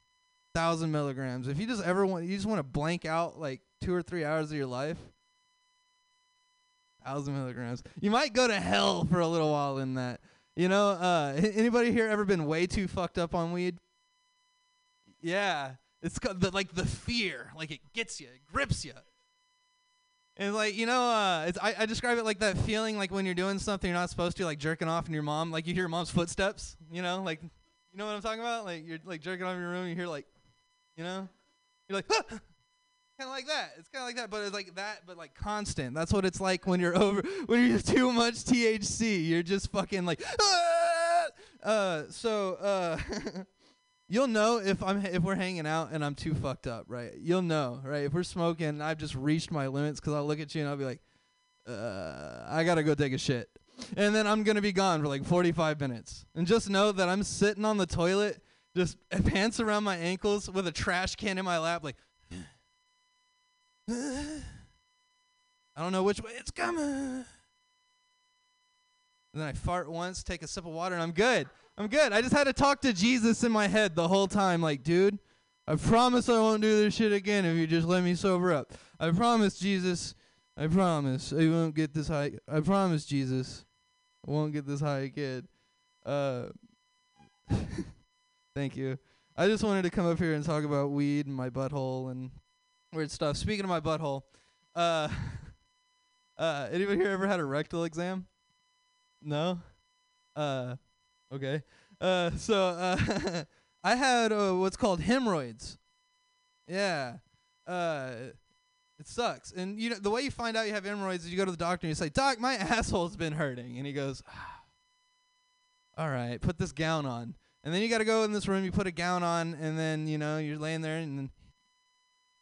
thousand milligrams. If you just ever want, you just want to blank out like two or three hours of your life. Thousand milligrams. You might go to hell for a little while in that. You know, uh, anybody here ever been way too fucked up on weed? Yeah, it's the, like the fear, like it gets you, it grips you. And like you know, uh, I, I describe it like that feeling like when you're doing something you're not supposed to, like jerking off, and your mom, like you hear your mom's footsteps. You know, like you know what I'm talking about? Like you're like jerking off in your room, you hear like, you know, you're like, kind of like that. It's kind of like that, but it's like that, but like constant. That's what it's like when you're *laughs* over when you're *laughs* too much THC. You're just fucking like, "Ah!" uh. So uh, *laughs* you'll know if I'm if we're hanging out and I'm too fucked up, right? You'll know, right? If we're smoking, I've just reached my limits because I'll look at you and I'll be like, uh, I gotta go take a shit. And then I'm gonna be gone for like 45 minutes. And just know that I'm sitting on the toilet, just pants around my ankles with a trash can in my lap, like. *sighs* I don't know which way it's coming. And then I fart once, take a sip of water, and I'm good. I'm good. I just had to talk to Jesus in my head the whole time, like, dude, I promise I won't do this shit again if you just let me sober up. I promise, Jesus. I promise I won't get this high. I promise, Jesus, I won't get this high again. Uh, *laughs* thank you. I just wanted to come up here and talk about weed and my butthole and weird stuff. Speaking of my butthole, uh, *laughs* uh, anybody here ever had a rectal exam? No. Uh, okay. Uh, so uh, *laughs* I had uh, what's called hemorrhoids. Yeah. Uh, it sucks. And you know the way you find out you have hemorrhoids is you go to the doctor and you say, "Doc, my *laughs* asshole's been hurting," and he goes, "Ah, "All right, put this gown on." And then you got to go in this room. You put a gown on, and then you know you're laying there, and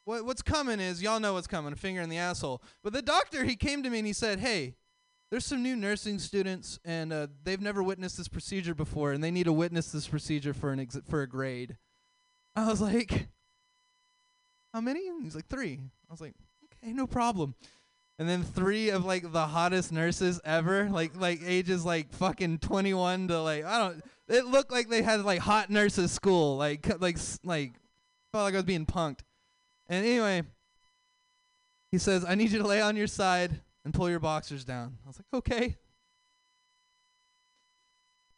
what what's coming is y'all know what's coming, a finger in the asshole. But the doctor he came to me and he said, "Hey, there's some new nursing students, and uh, they've never witnessed this procedure before, and they need to witness this procedure for an ex- for a grade." I was *laughs* like, "How many?" And he's like, three. I was like, "Okay, no problem." And then three of like the hottest nurses ever, like like ages like fucking 21 to like I don't. It looked like they had like hot nurses school, like like like felt like I was being punked. And anyway, he says, I need you to lay on your side and pull your boxers down. I was like, okay.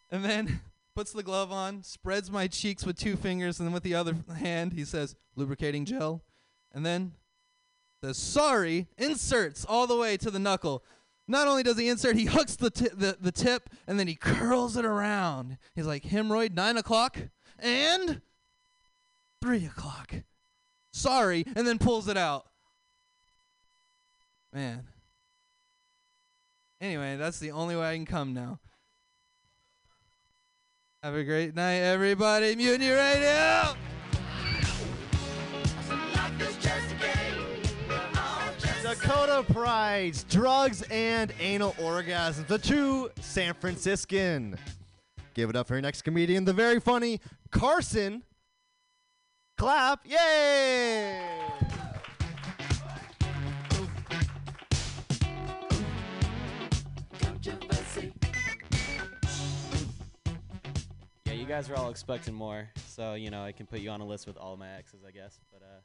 And then *laughs* puts the glove on, spreads my cheeks with two fingers, and then with the other hand, he says, lubricating gel. And then says, sorry, inserts all the way to the knuckle. Not only does he insert, he hooks the, ti- the, the tip and then he curls it around. He's like, hemorrhoid, 9 o'clock, and 3 o'clock sorry, and then pulls it out. Man. Anyway, that's the only way I can come now. Have a great night, everybody. Mutiny Radio! Dakota Price's drugs and anal orgasms, the true San Franciscan. Give it up for your next comedian, the very funny Carson. Clap, yay! You guys are all expecting more, so you know I can put you on a list with all my exes, I guess. But uh,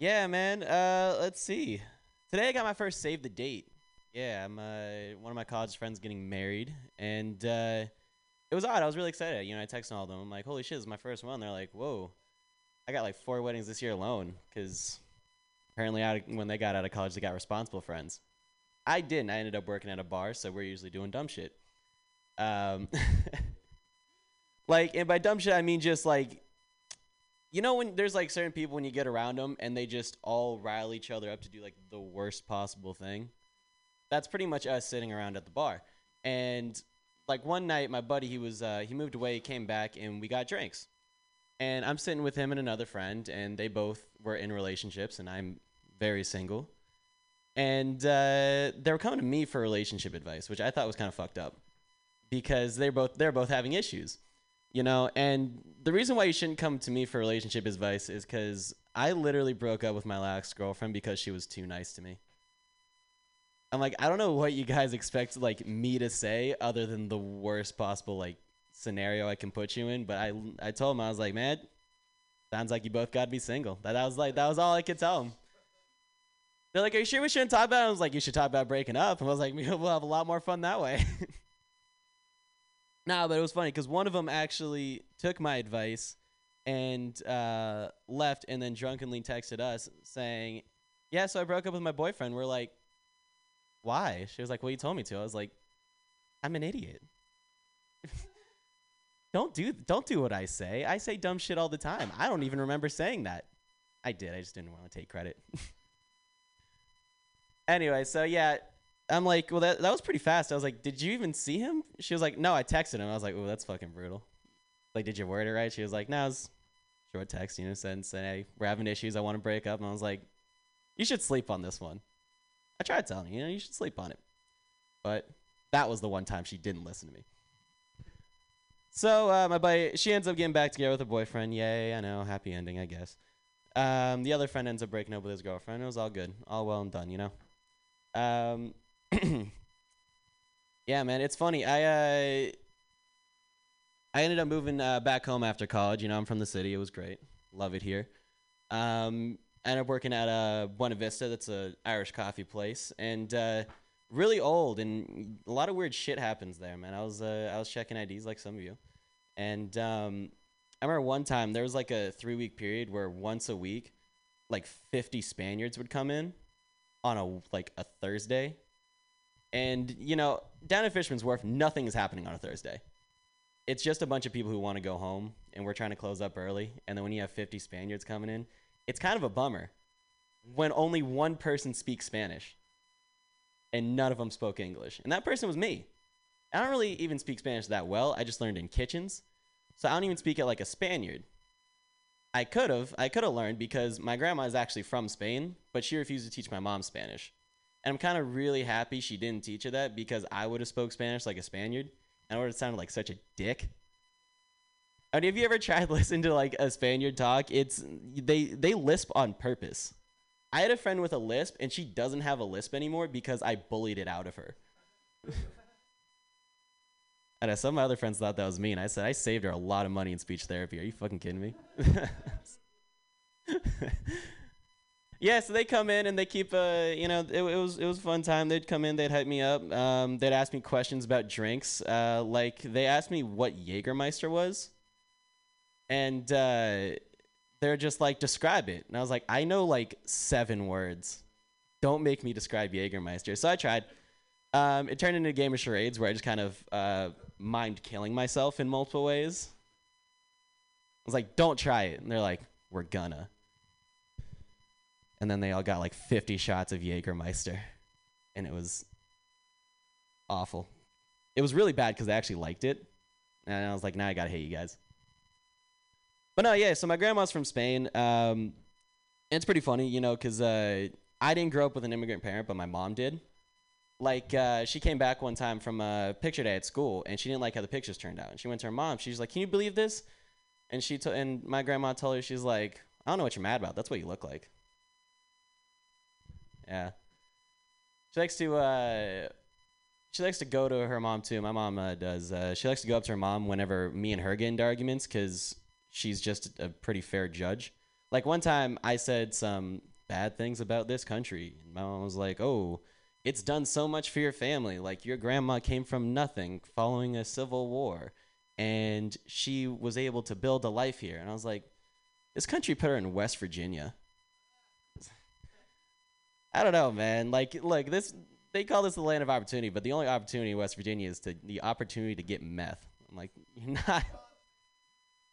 yeah, man. Uh, let's see. Today I got my first save the date. Yeah, I'm uh, one of my college friends getting married, and uh, it was odd. I was really excited. You know, I texted all of them. I'm like, "Holy shit, this is my first one." They're like, "Whoa, I got like four weddings this year alone." Because apparently, out when they got out of college, they got responsible friends. I didn't. I ended up working at a bar, so we're usually doing dumb shit. Um, *laughs* like, and by dumb shit, I mean just like, you know, when there's like certain people when you get around them and they just all rile each other up to do like the worst possible thing. That's pretty much us sitting around at the bar. And like one night, my buddy, he was uh, he moved away, came back, and we got drinks. and I'm sitting with him and another friend, and they both were in relationships, and I'm very single. And uh, they were coming to me for relationship advice, which I thought was kind of fucked up, because they're both they're both having issues, you know. And the reason why you shouldn't come to me for relationship advice is because I literally broke up with my last girlfriend because she was too nice to me. I'm like, I don't know what you guys expect like me to say other than the worst possible like scenario I can put you in. But I I told him I was like, man, sounds like you both got to be single. That, was like that was all I could tell him. They're like, are you sure we shouldn't talk about it? I was like, you should talk about breaking up. And I was like, *laughs* we'll have a lot more fun that way. *laughs* no, but it was funny because one of them actually took my advice and uh, left and then drunkenly texted us saying, yeah, so I broke up with my boyfriend. We're like, why? She was like, well, you told me to. I was like, I'm an idiot. *laughs* don't do don't do what I say. I say dumb shit all the time. I don't even remember saying that. I did. I just didn't want to take credit. *laughs* anyway, so yeah, I'm like, well, that that was pretty fast. I was like, did you even see him? She was like, no, I texted him. I was like, oh, that's fucking brutal. Like, did you word it right? She was like, no, it's short text, you know, said, hey, we're having issues. I want to break up. And I was like, you should sleep on this one. I tried telling you, you know, you should sleep on it. But that was the one time she didn't listen to me. So uh, my buddy, she ends up getting back together with her boyfriend. Yay, I know, happy ending, I guess. Um, the other friend ends up breaking up with his girlfriend. It was all good, all well and done, you know. Um, *clears throat* yeah, man, it's funny. I uh, I ended up moving uh, back home after college. You know, I'm from the city. It was great. Love it here. Um, I ended up working at uh, Buena Vista. That's a Irish coffee place, and uh, really old. And a lot of weird shit happens there, man. I was uh, I was checking IDs like some of you, and um, I remember one time there was like a three week period where once a week, like 50 Spaniards would come in on a like a Thursday, and you know down at Fisherman's Wharf, nothing is happening on a Thursday. It's just a bunch of people who want to go home and we're trying to close up early. And then when you have 50 spaniards coming in it's kind of a bummer when only one person speaks spanish and none of them spoke english. And that person was me. I don't really even speak spanish that well. I just learned in kitchens. So i don't even speak it like a spaniard. I could have i could have learned because my grandma is actually from spain but she refused to teach my mom spanish and i'm kind of really happy she didn't teach her that because i would have spoke spanish like a spaniard and I would have sounded like such a dick. I mean, have you ever tried *laughs* listening to like a Spaniard talk? It's they they lisp on purpose. I had a friend with a lisp, and she doesn't have a lisp anymore because I bullied it out of her. *laughs* and uh, some of my other friends thought that was mean. I said I saved her a lot of money in speech therapy. Are you fucking kidding me? *laughs* yeah, so they come in and they keep, uh, you know, it, it was it was a fun time. They'd come in, they'd hype me up. Um, they'd ask me questions about drinks. Uh, like they asked me what Jägermeister was, and uh, they're just like, describe it. And I was like, I know like seven words. Don't make me describe Jägermeister. So I tried. Um, it turned into a game of charades where I just kind of uh, mind killing myself in multiple ways. I was like, don't try it. And they're like, we're gonna and then they all got like 50 shots of Jägermeister, and it was awful. It was really bad because I actually liked it, and I was like, now I gotta hate you guys. But no, yeah. So my grandma's from Spain. Um, it's pretty funny, you know, because uh, I didn't grow up with an immigrant parent, but my mom did. Like, uh, she came back one time from a picture day at school, and she didn't like how the pictures turned out. And she went to her mom. She's like, "Can you believe this?" And she to- and my grandma told her, she's like, "I don't know what you're mad about. That's what you look like." Yeah. She likes to uh she likes to go to her mom too. My mom uh, does. Uh, she likes to go up to her mom whenever me and her get into arguments because she's just a pretty fair judge. Like one time, I said some bad things about this country, and my mom was like, "Oh, it's done so much for your family. Like your grandma came from nothing, following a civil war, and she was able to build a life here." And I was like, "This country put her in West Virginia." I don't know, man. Like, look, this they call this the land of opportunity, but the only opportunity in West Virginia is to the opportunity to get meth. I'm like, *laughs* you're not.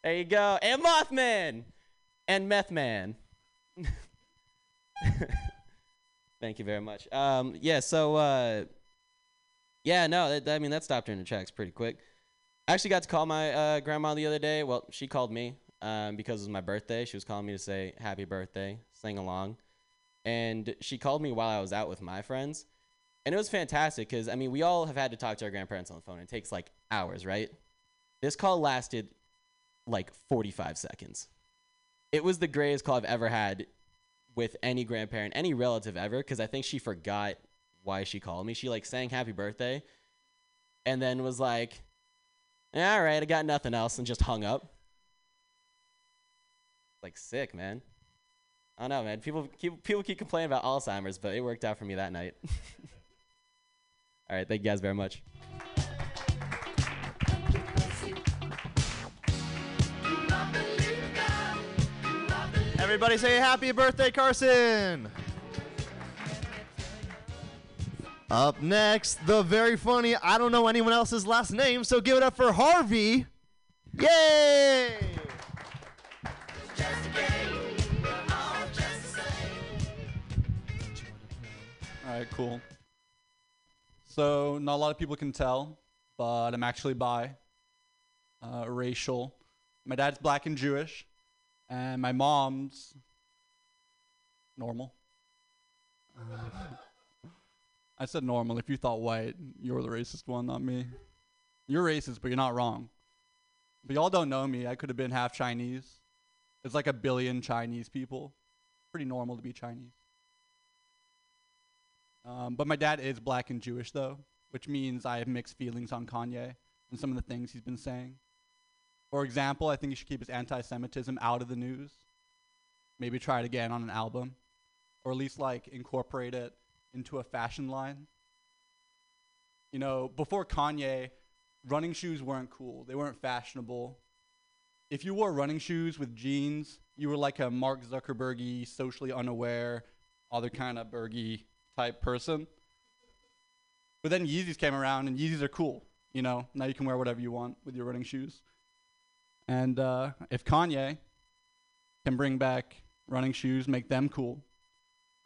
There you go, and Mothman, and Meth Man. *laughs* Thank you very much. Um, yeah, so uh, yeah, no, that, I mean that stopped her in her tracks pretty quick. I actually got to call my uh, grandma the other day. Well, she called me. um, because it was my birthday. She was calling me to say happy birthday, sing along, and she called me while I was out with my friends, and it was fantastic because I mean we all have had to talk to our grandparents on the phone. It takes like hours, right? This call lasted like 45 seconds. It was the greatest call I've ever had with any grandparent, any relative ever, because I think she forgot why she called me. She like sang happy birthday and then was like, all right, I got nothing else, and just hung up. Like sick, man. I don't know, man. People keep people keep complaining about Alzheimer's, but it worked out for me that night. *laughs* all right, thank you guys very much. Everybody say happy birthday, Carson! Up next, the very funny, I don't know anyone else's last name, so give it up for Harvey. Yay! All right, cool. So, not a lot of people can tell, but I'm actually bi, uh, racial. My dad's black and Jewish, and my mom's normal. I said normal. If you thought white, you're the racist one, not me. You're racist, but you're not wrong. But y'all don't know me. I could have been half Chinese. It's like a billion Chinese people. Pretty normal to be Chinese. Um, but my dad is black and Jewish, though, which means I have mixed feelings on Kanye and some of the things he's been saying. For example, I think he should keep his anti Semitism out of the news. Maybe try it again on an album. Or at least, like, incorporate it into a fashion line. You know, before Kanye, running shoes weren't cool, they weren't fashionable. If you wore running shoes with jeans, you were like a Mark Zuckerbergy, socially unaware, other kind of Bergy type person. But then Yeezys came around, and Yeezys are cool. You know, now you can wear whatever you want with your running shoes. And uh, if Kanye can bring back running shoes, make them cool,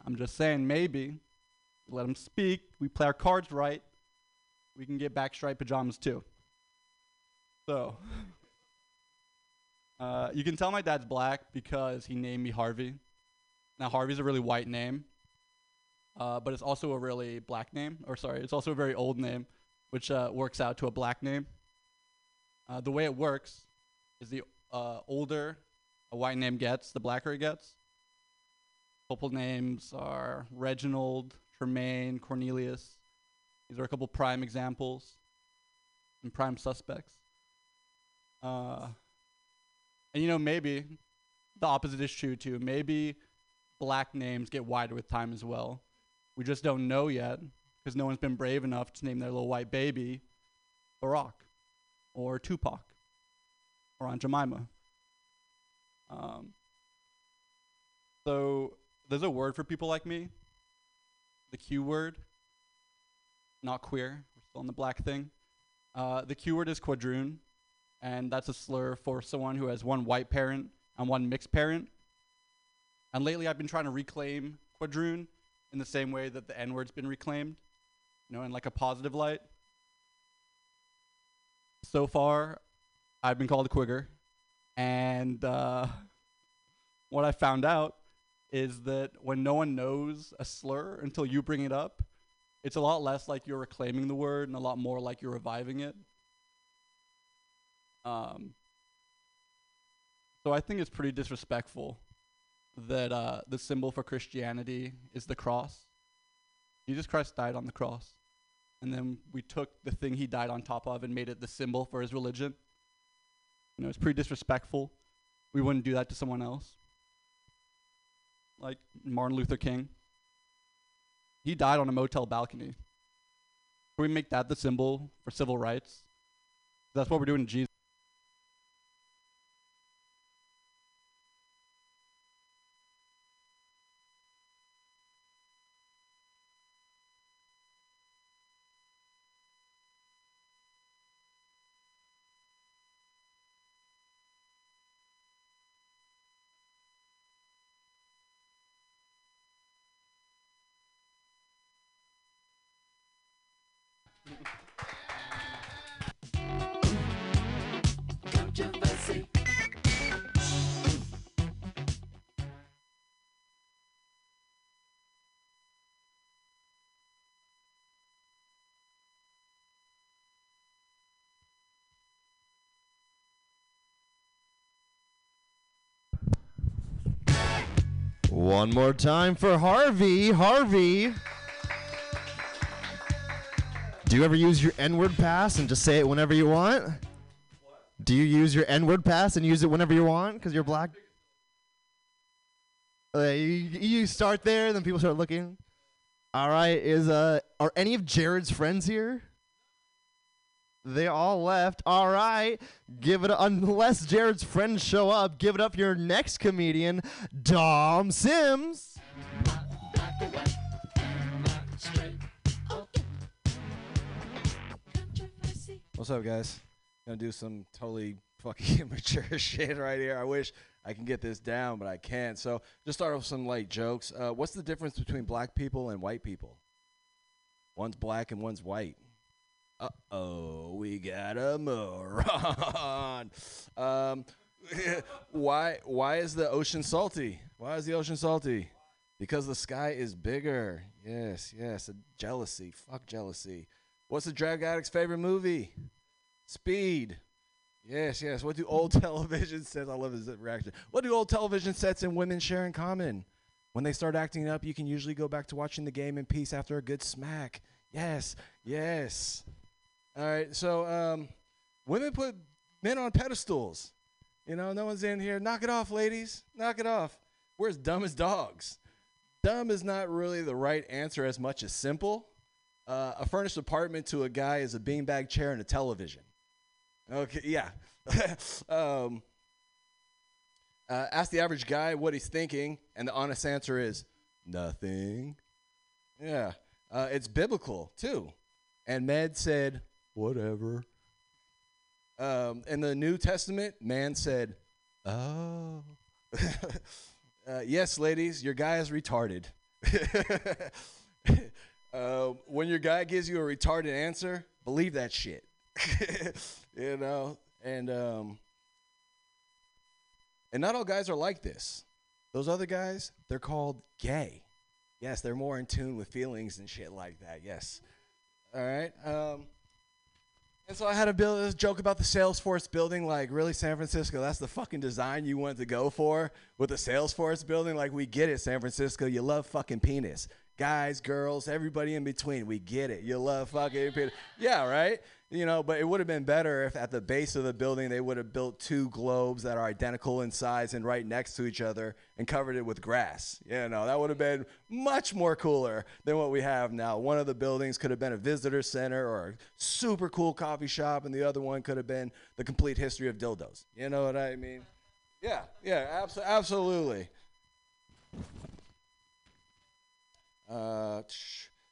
I'm just saying maybe let him speak. We play our cards right. We can get back striped pajamas too. So, *laughs* uh, you can tell my dad's black because he named me Harvey. Now, Harvey's a really white name, uh, but it's also a really black name. Or, sorry, it's also a very old name, which uh, works out to a black name. Uh, the way it works is the uh, older a white name gets, the blacker it gets. Couple names are Reginald, Tremaine, Cornelius. These are a couple prime examples and prime suspects. Uh, and you know, maybe the opposite is true too. Maybe black names get wider with time as well. We just don't know yet because no one's been brave enough to name their little white baby Barack or Tupac or Aunt Jemima. Um, so there's a word for people like me the Q word, not queer. We're still on the black thing. Uh, the Q word is quadroon, and that's a slur for someone who has one white parent and one mixed parent. And lately, I've been trying to reclaim quadroon in the same way that the N word's been reclaimed, you know, in like a positive light. So far, I've been called a quigger, and uh, *laughs* what I found out is that when no one knows a slur until you bring it up, it's a lot less like you're reclaiming the word and a lot more like you're reviving it. Um, so I think it's pretty disrespectful that uh, the symbol for Christianity is the cross. Jesus Christ died on the cross. And then we took the thing he died on top of and made it the symbol for his religion. You know, it's pretty disrespectful. We wouldn't do that to someone else. Like Martin Luther King. He died on a motel balcony. Can we make that the symbol for civil rights? That's what we're doing to Jesus. One more time for Harvey. Harvey. Do you ever use your N word pass and just say it whenever you want? Do you use your N word pass and use it whenever you want because you're black? Uh, you, you start there, then people start looking. All right, is uh, are any of Jared's friends here? They all left. All right, give it unless Jared's friends show up. Give it up your next comedian, Dom Sims. What's up, guys? Gonna do some totally fucking *laughs* immature shit right here. I wish I can get this down, but I can't. So just start off with some light jokes. Uh, what's the difference between black people and white people? One's black and one's white. Uh oh, we got a moron. *laughs* Um, *laughs* why? Why is the ocean salty? Why is the ocean salty? Because the sky is bigger. Yes, yes. Jealousy. Fuck jealousy. What's the drag addict's favorite movie? Speed. Yes, yes. What do old *laughs* television sets? I love his reaction. What do old television sets and women share in common? When they start acting up, you can usually go back to watching the game in peace after a good smack. Yes, yes. All right. So, um, women put men on pedestals. You know, no one's in here. Knock it off, ladies. Knock it off. We're as dumb as dogs. Dumb is not really the right answer as much as simple. Uh, a furnished apartment to a guy is a beanbag chair and a television. Okay, yeah. *laughs* um, uh, ask the average guy what he's thinking, and the honest answer is nothing. Yeah, uh, it's biblical too. And Med said, whatever. Um, in the New Testament, man said, oh. *laughs* uh, yes, ladies, your guy is retarded. *laughs* uh, when your guy gives you a retarded answer, believe that shit. *laughs* you know, and um, and not all guys are like this. Those other guys, they're called gay. Yes, they're more in tune with feelings and shit like that. Yes. All right. Um, and so I had a, build joke about the Salesforce building. Like, really, San Francisco? That's the fucking design you wanted to go for with the Salesforce building? Like, we get it, San Francisco. You love fucking penis. Guys, girls, everybody in between. We get it. You love fucking penis. Yeah, right? You know, but it would have been better if at the base of the building they would have built two globes that are identical in size and right next to each other and covered it with grass. You know, that would have been much more cooler than what we have now. One of the buildings could have been a visitor center or a super cool coffee shop, and the other one could have been the complete history of dildos. You know what I mean? Yeah, yeah, abso- absolutely. Uh,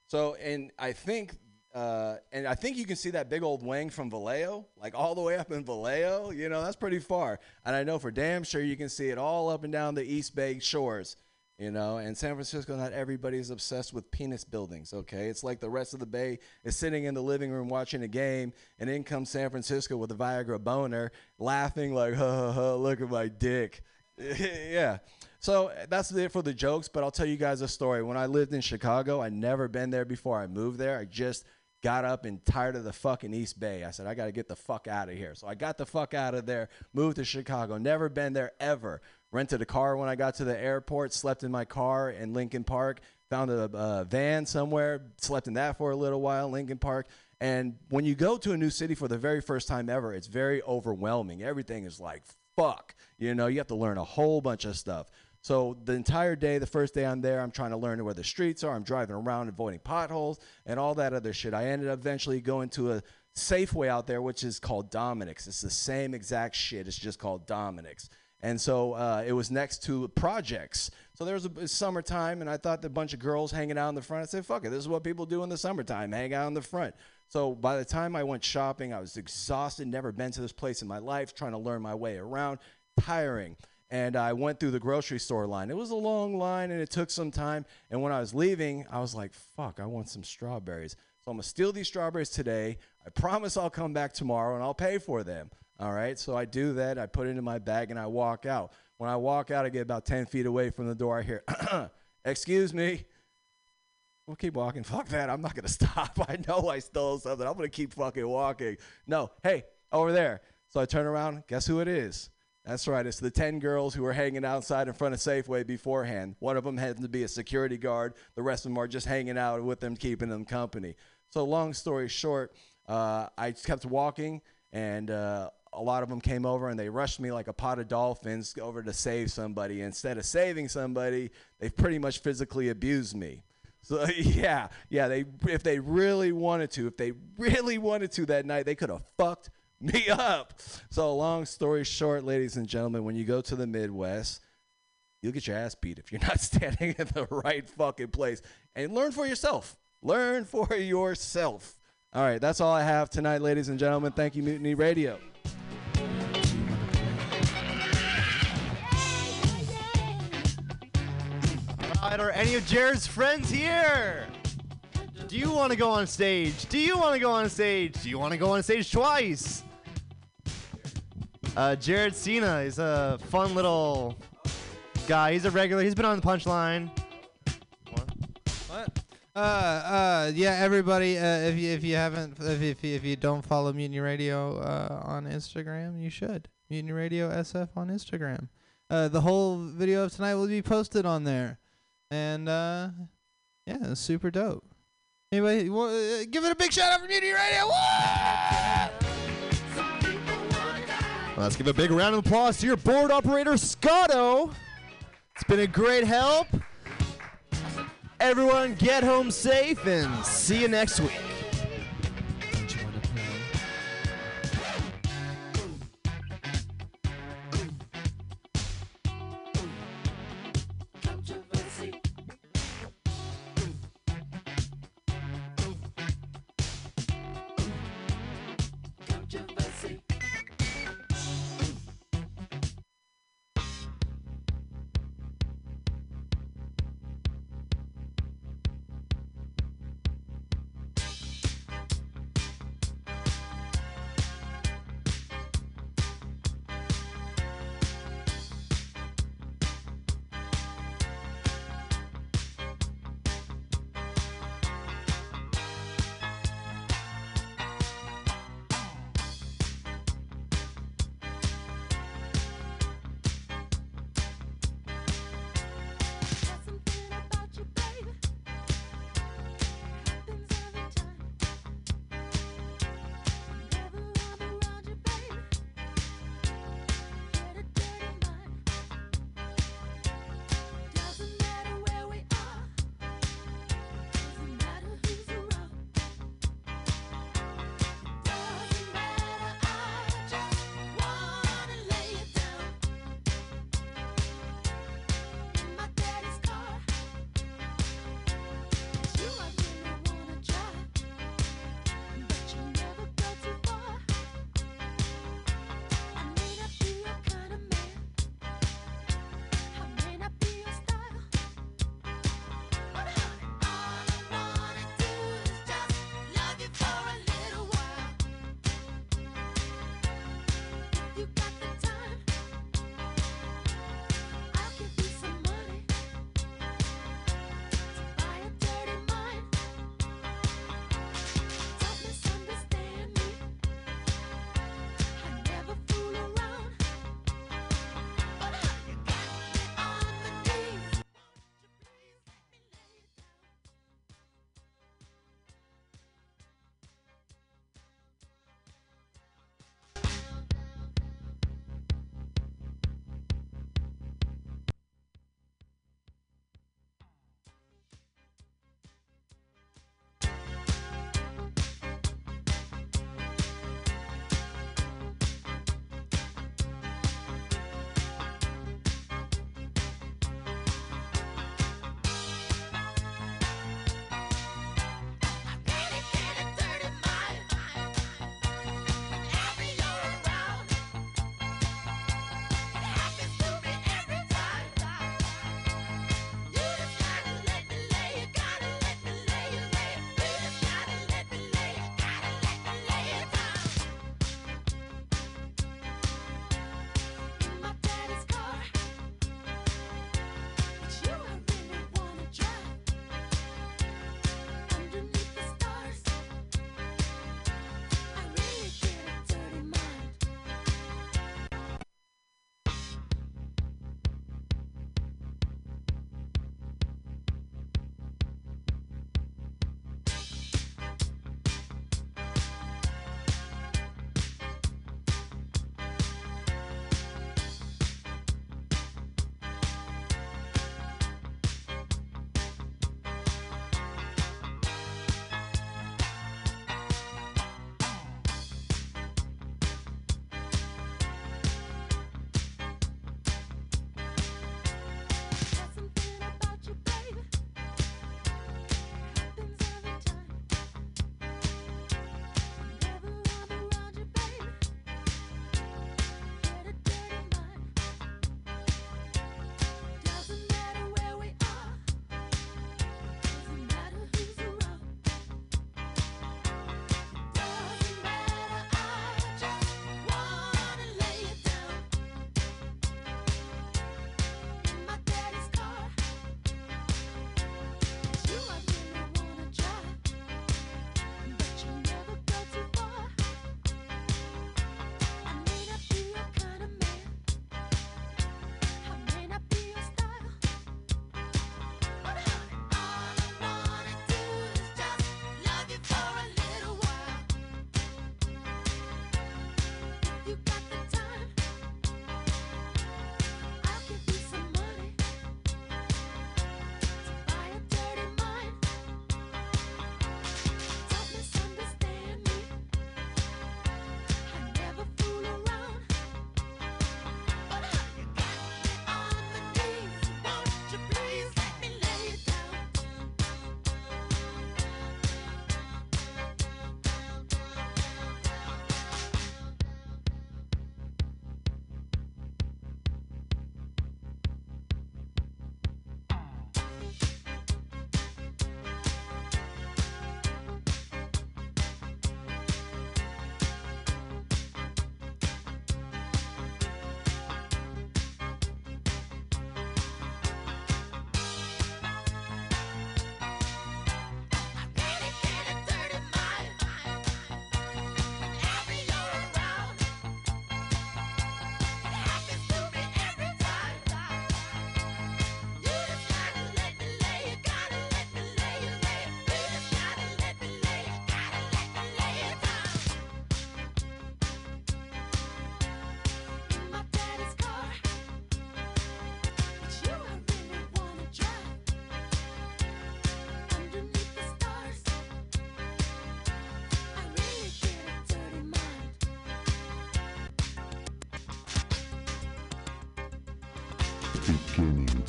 so, and I think, uh, and I think you can see that big old wing from Vallejo, like all the way up in Vallejo. You know, that's pretty far. And I know for damn sure you can see it all up and down the East Bay shores. You know, and San Francisco, not everybody's obsessed with penis buildings. Okay, it's like the rest of the Bay is sitting in the living room watching a game, and in comes San Francisco with a Viagra boner, laughing like, "Ha ha ha! Look at my dick." *laughs* yeah. So that's it for the jokes, but I'll tell you guys a story. When I lived in Chicago, I'd never been there before I moved there. I just got up and tired of the fucking East Bay. I said, I got to get the fuck out of here. So I got the fuck out of there, moved to Chicago, never been there ever. Rented a car when I got to the airport, slept in my car in Lincoln Park, found a, a van somewhere, slept in that for a little while, Lincoln Park. And when you go to a new city for the very first time ever, it's very overwhelming. Everything is like, fuck. You know, you have to learn a whole bunch of stuff. So the entire day, the first day I'm there, I'm trying to learn where the streets are. I'm driving around, avoiding potholes and all that other shit. I ended up eventually going to a Safeway out there, which is called Dominick's. It's the same exact shit. It's just called Dominick's. And so uh, it was next to projects. So there was a summertime, and I thought the bunch of girls hanging out in the front. I said, "Fuck it, this is what people do in the summertime: hang out in the front." So by the time I went shopping, I was exhausted. Never been to this place in my life. Trying to learn my way around, tiring. And I went through the grocery store line. It was a long line, and it took some time. And when I was leaving, I was like, "Fuck, I want some strawberries." So I'm gonna steal these strawberries today. I promise I'll come back tomorrow and I'll pay for them. All right. So I do that. I put it in my bag and I walk out. When I walk out, I get about 10 feet away from the door. I hear, *clears throat* excuse me. We'll keep walking. *laughs* Fuck that. I'm not going *laughs* to stop. I know I stole something. I'm going to keep fucking walking. No. Hey, over there. So I turn around. Guess who it is? That's right. It's the 10 girls who were hanging outside in front of Safeway beforehand. One of them happens to be a security guard. The rest of them are just hanging out with them, keeping them company. So, long story short, uh, I kept walking, and uh, a lot of them came over and they rushed me like a pot of dolphins over to save somebody. Instead of saving somebody, they pretty much physically abused me. So *laughs* yeah, yeah, they if they really wanted to, if they really wanted to that night, they could have fucked *laughs* me up. So long story short, ladies and gentlemen, when you go to the Midwest, you'll get your ass beat if you're *laughs* not standing in the right fucking place. And learn for yourself. Learn for *laughs* yourself. All right, that's all I have tonight, ladies and gentlemen. Thank you, Mutiny Radio. All right, are any of Jared's friends here? Do you want to go on stage? Do you want to go on stage? Do you want to go on stage twice? Uh, Jared Cena is a fun little guy. He's a regular. He's been on the punchline. What? Uh, uh, yeah, everybody. Uh, if you if you haven't if if you, if you don't follow Mutiny Radio uh, on Instagram, you should. Mutiny Radio SF on Instagram. Uh, the whole video of tonight will be posted on there, and uh, yeah, super dope. Anyway, you uh, give it a big shout out for Mutiny Radio. Let's give a big round of applause to your board operator, Scotto. It's been a great help. Everyone, get home safe and see you next week.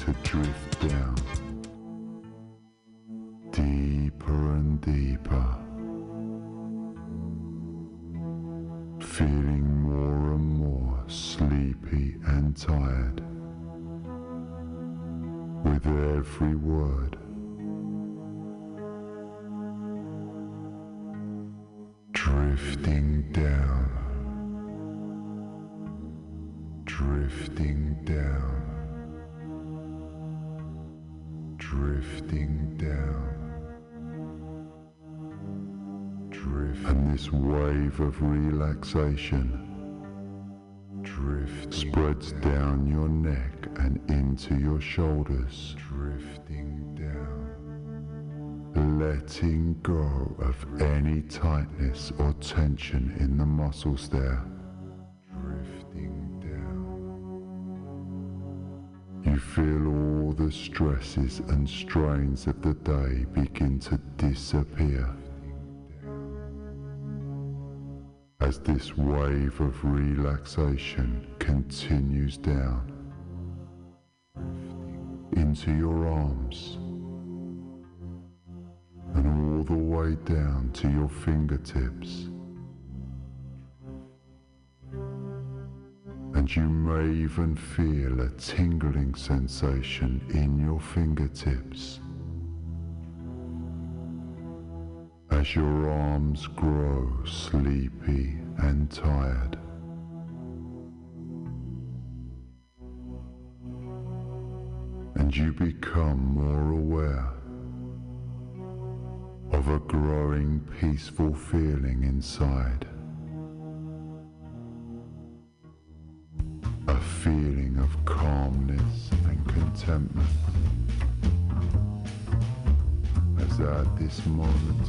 To drift down deeper and deeper, feeling more and more sleepy and tired with every word. Wave of relaxation drift spreads down your neck and into your shoulders, drifting down letting go of any tightness or tension in the muscles there. Drifting down. You feel all the stresses and strains of the day begin to disappear. As this wave of relaxation continues down into your arms and all the way down to your fingertips. And you may even feel a tingling sensation in your fingertips as your arms grow sleepy and tired. And you become more aware of a growing peaceful feeling inside. A feeling of calmness and contentment. At this moment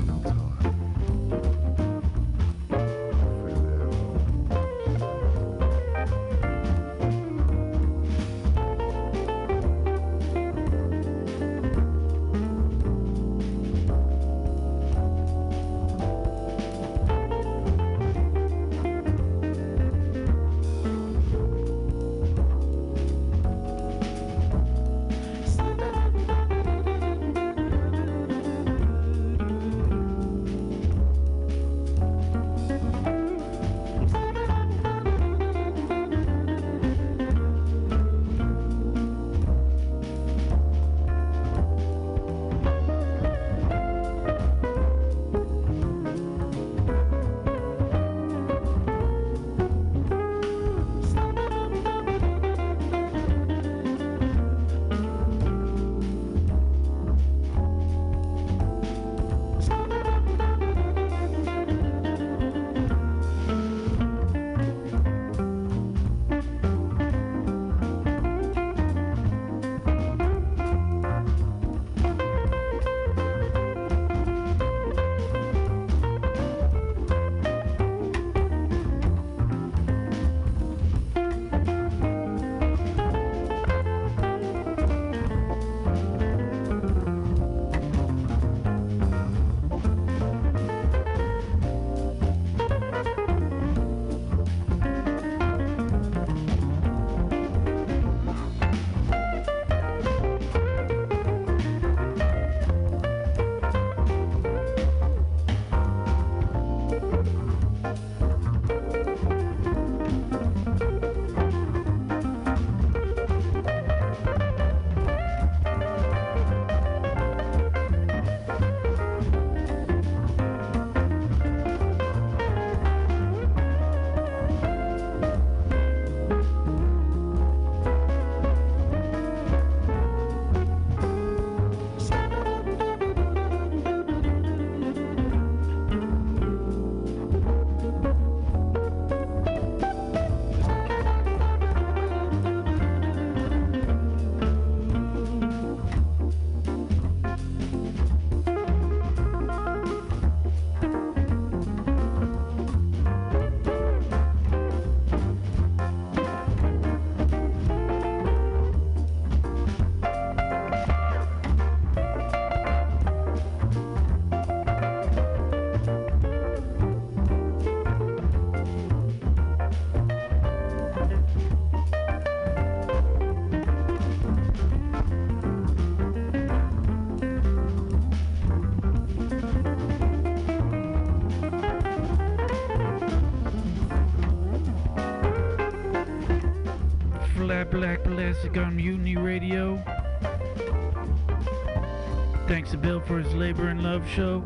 Thanks to Bill for his Labor and Love show.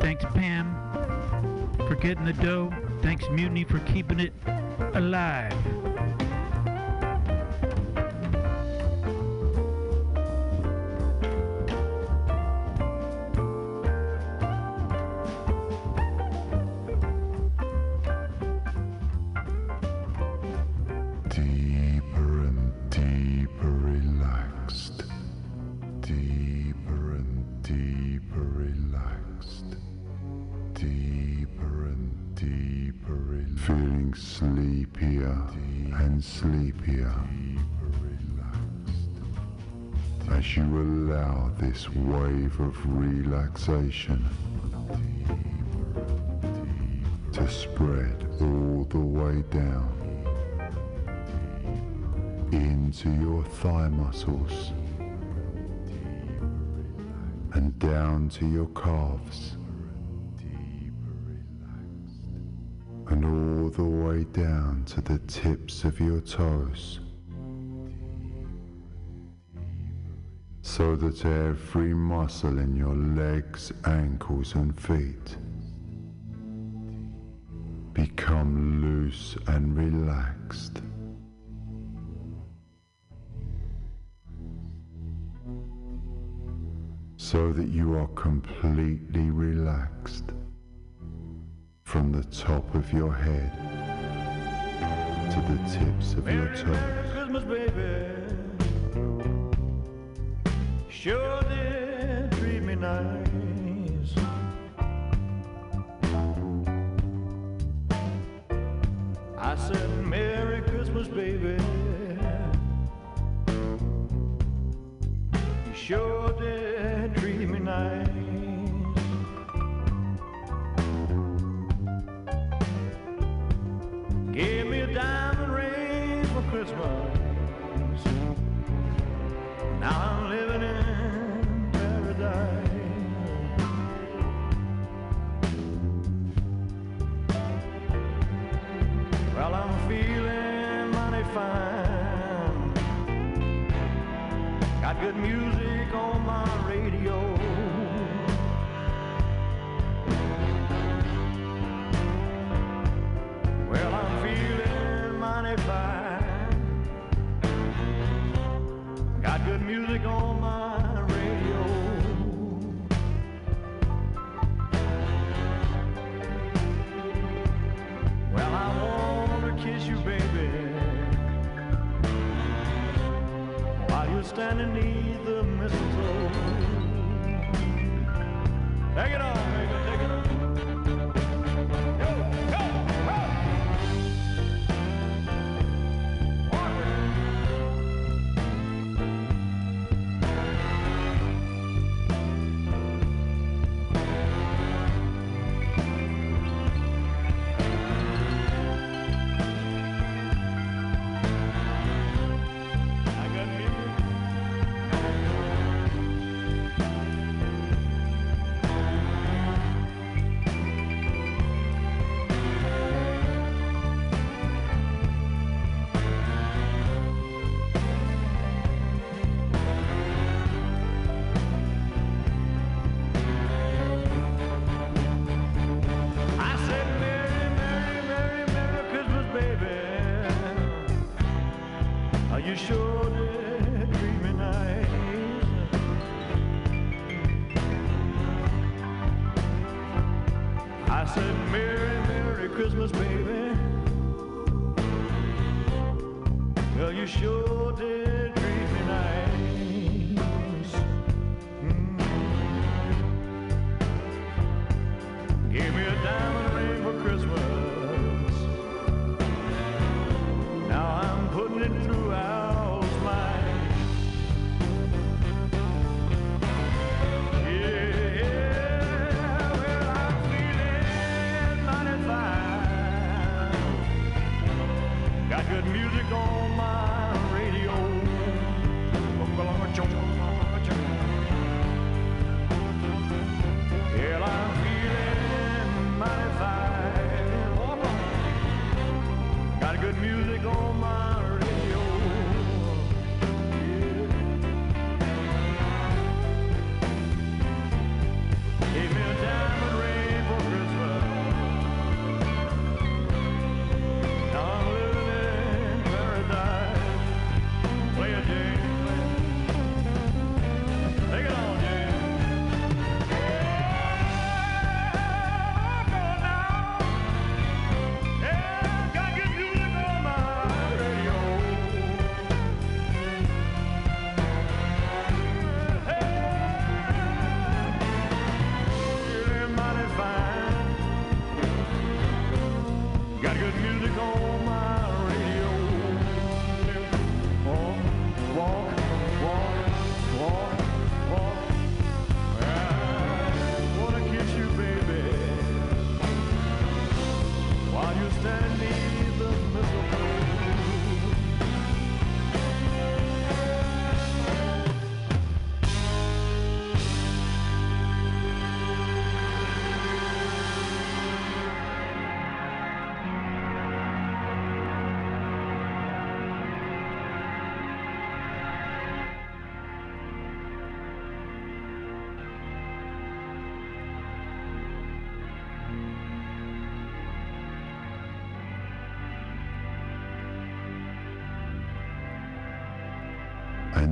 Thanks Pam for getting the dough. Thanks Mutiny for keeping it alive. This wave of relaxation to spread all the way down into your thigh muscles and down to your calves and all the way down to the tips of your toes so that every muscle in your legs, ankles and feet become loose and relaxed. so that you are completely relaxed from the top of your head to the tips of your toes. Sure did treat me nice. I said, Merry Christmas, baby. You sure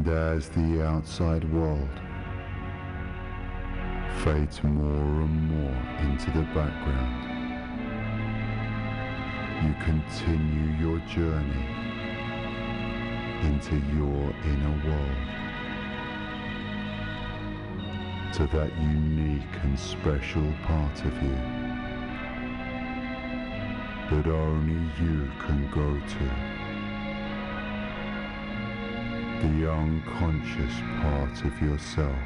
as the outside world fades more and more into the background, you continue your journey into your inner world, to that unique and special part of you that only you can go to. The unconscious part of yourself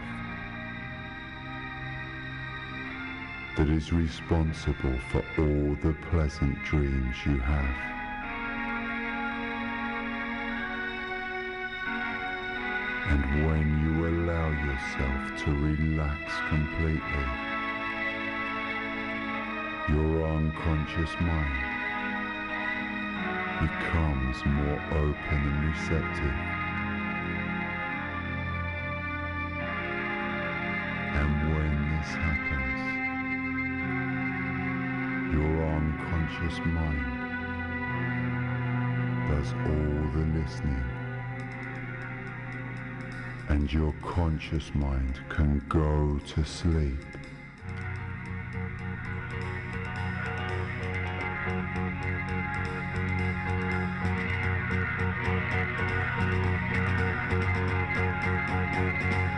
that is responsible for all the pleasant dreams you have. And when you allow yourself to relax completely, your unconscious mind becomes more open and receptive. This happens, your unconscious mind does all the listening. And your conscious mind can go to sleep. This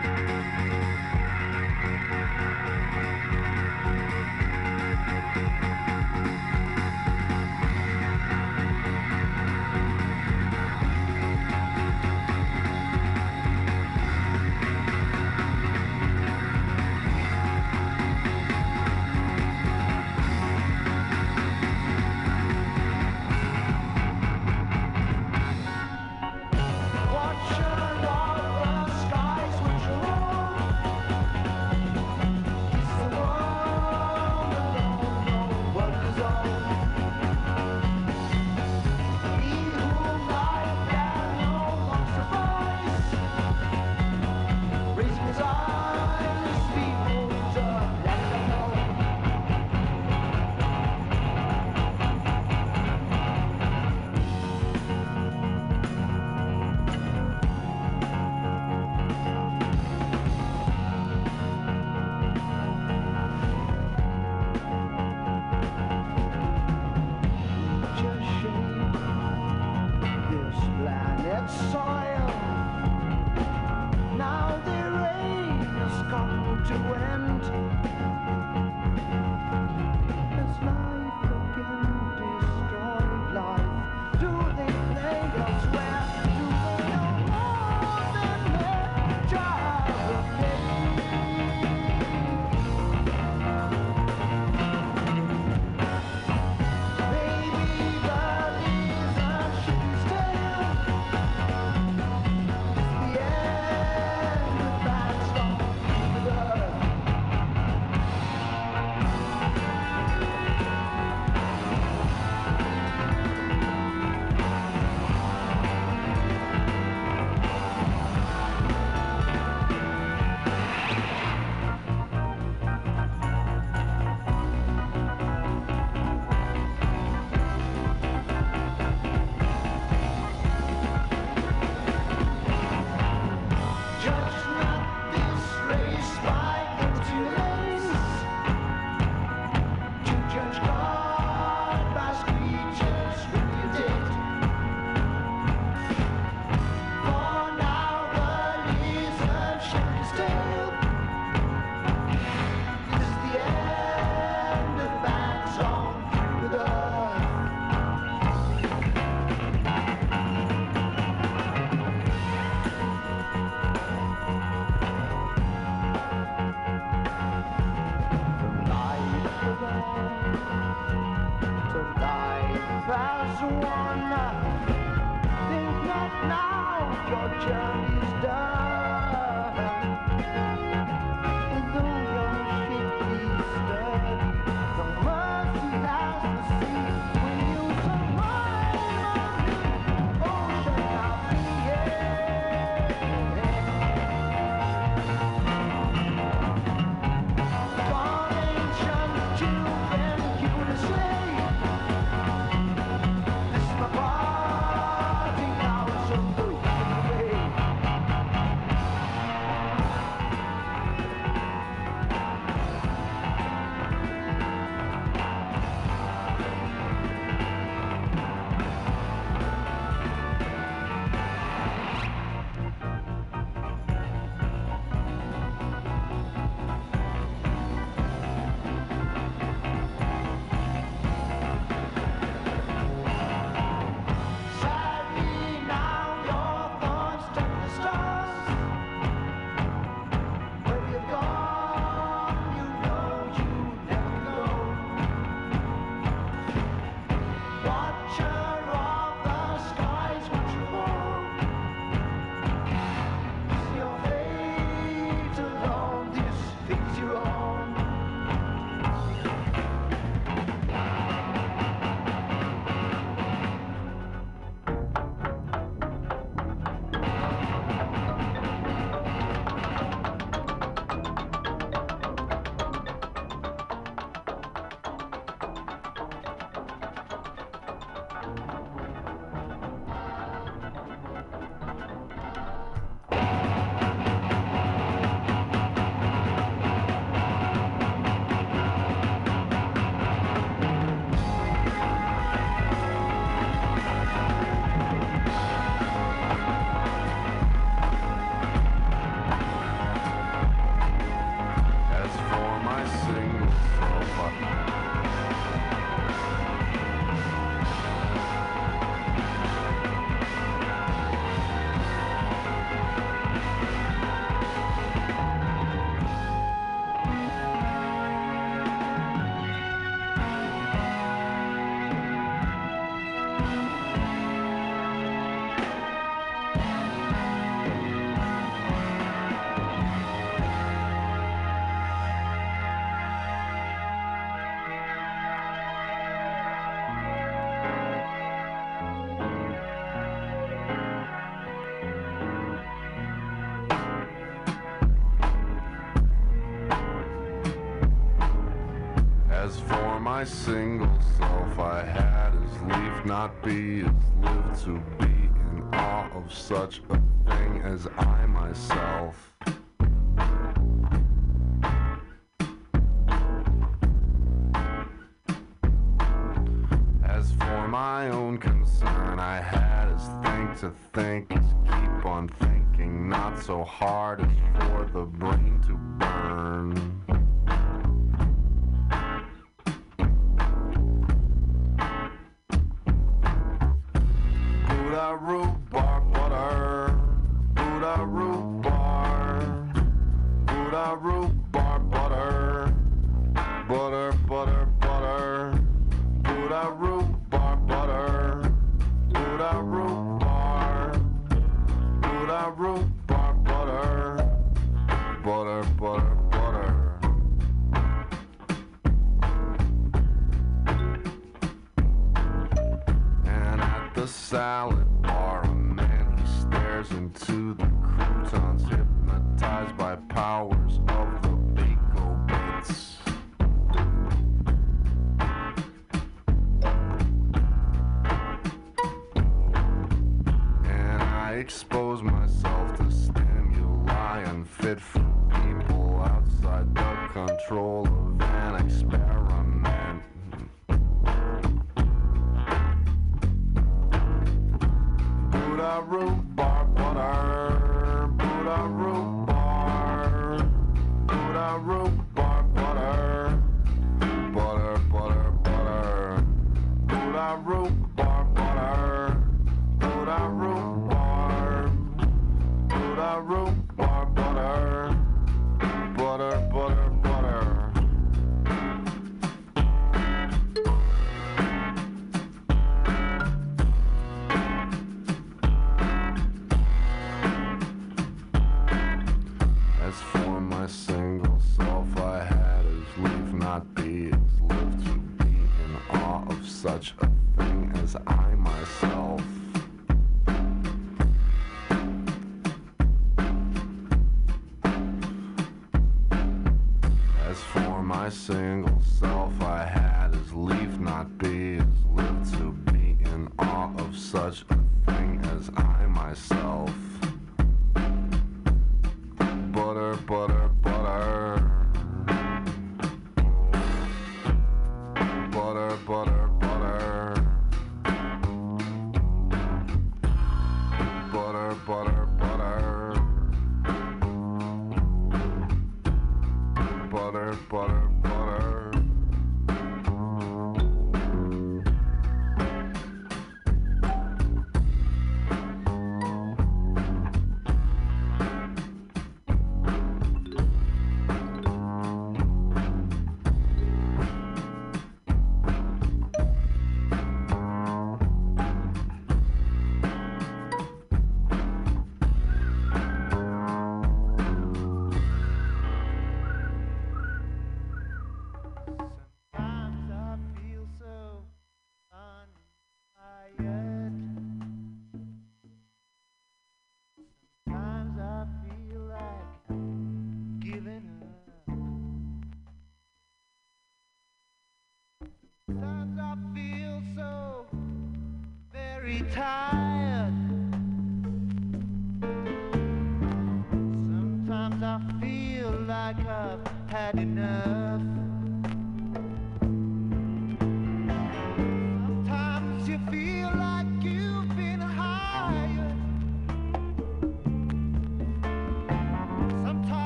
my single self I had as leave not be, as live to be in awe of such a thing as I myself.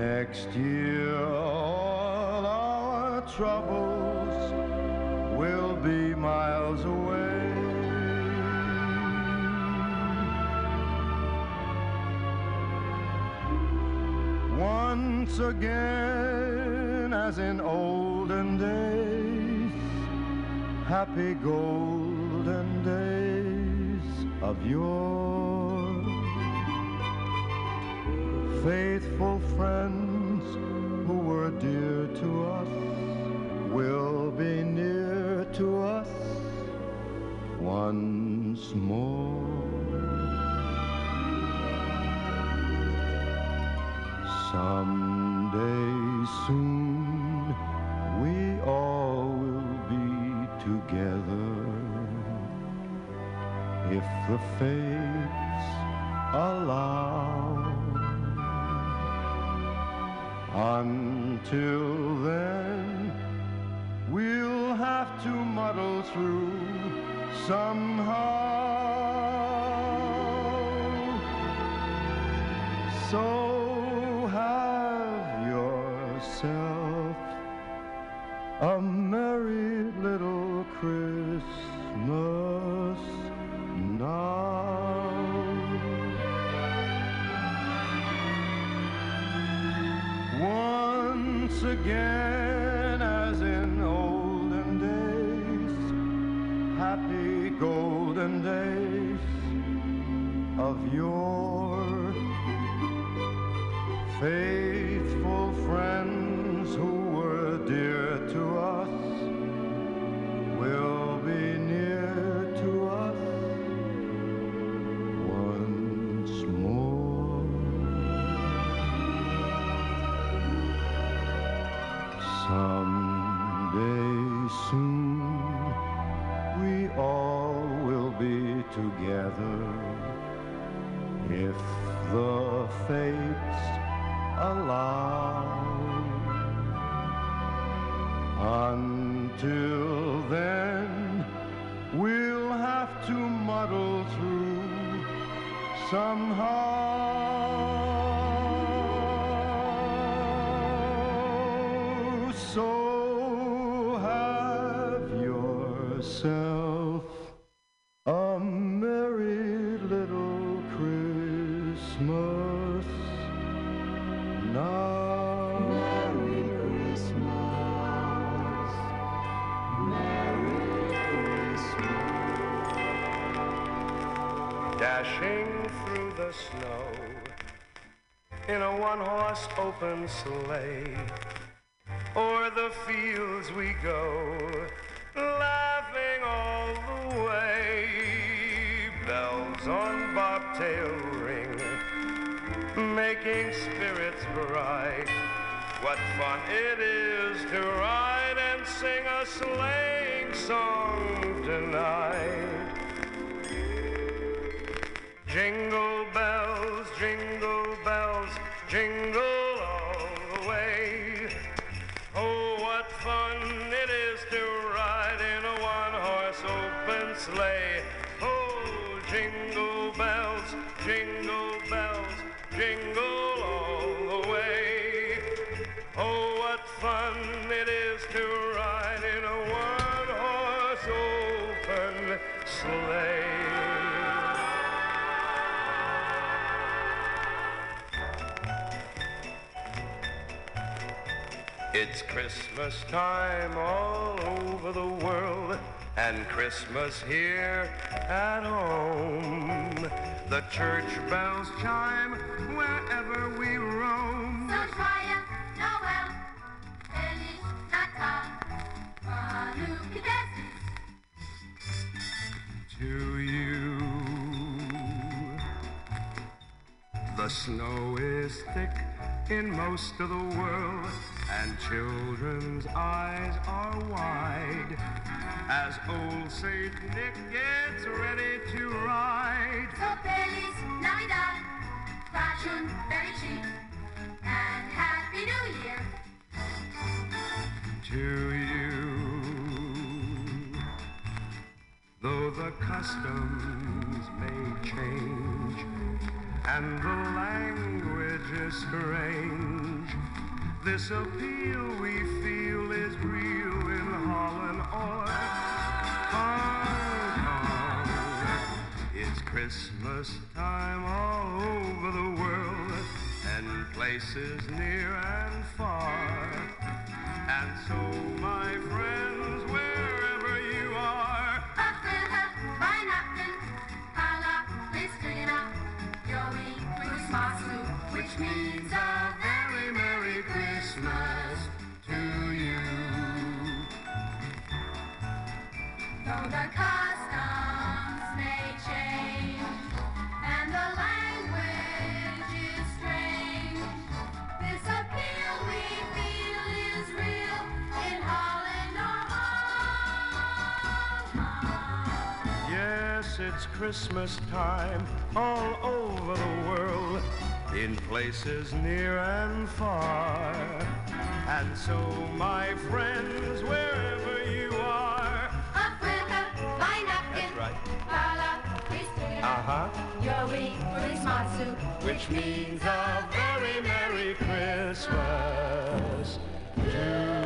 Next year, all our troubles will be miles away. Once again, as in olden days, happy golden days of yore. Faithful friends who were dear to us will be near to us once more. Someday soon we all will be together if the fates allow. Until then, we'll have to muddle through somehow. So sleigh. Sleigh. Oh, jingle bells, jingle bells, jingle all the way. Oh, what fun it is to ride in a one-horse open sleigh. It's Christmas time all over the world, and Christmas here at home. The church bells chime wherever we roam. So joyeux Noël, Feliz Natal, Hanukkah to you. The snow is thick in most of the world, and children's eyes are wide as old Saint Nick gets ready to ride. So Feliz Navidad, fashion very chic, and Happy New Year. to you. Though the customs may change, and the language is strange. This appeal we feel is real in Holland or Christmas time all over the world, and places near and far. And so, my friends, wherever you are, which means a Christmas time all over the world, in places near and far. And so, my friends, wherever you are, Up with a fine napkin, that's right. Lala, please do it. Uh huh. Your week soup, Which means a very Merry Christmas to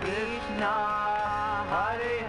Krishna Hare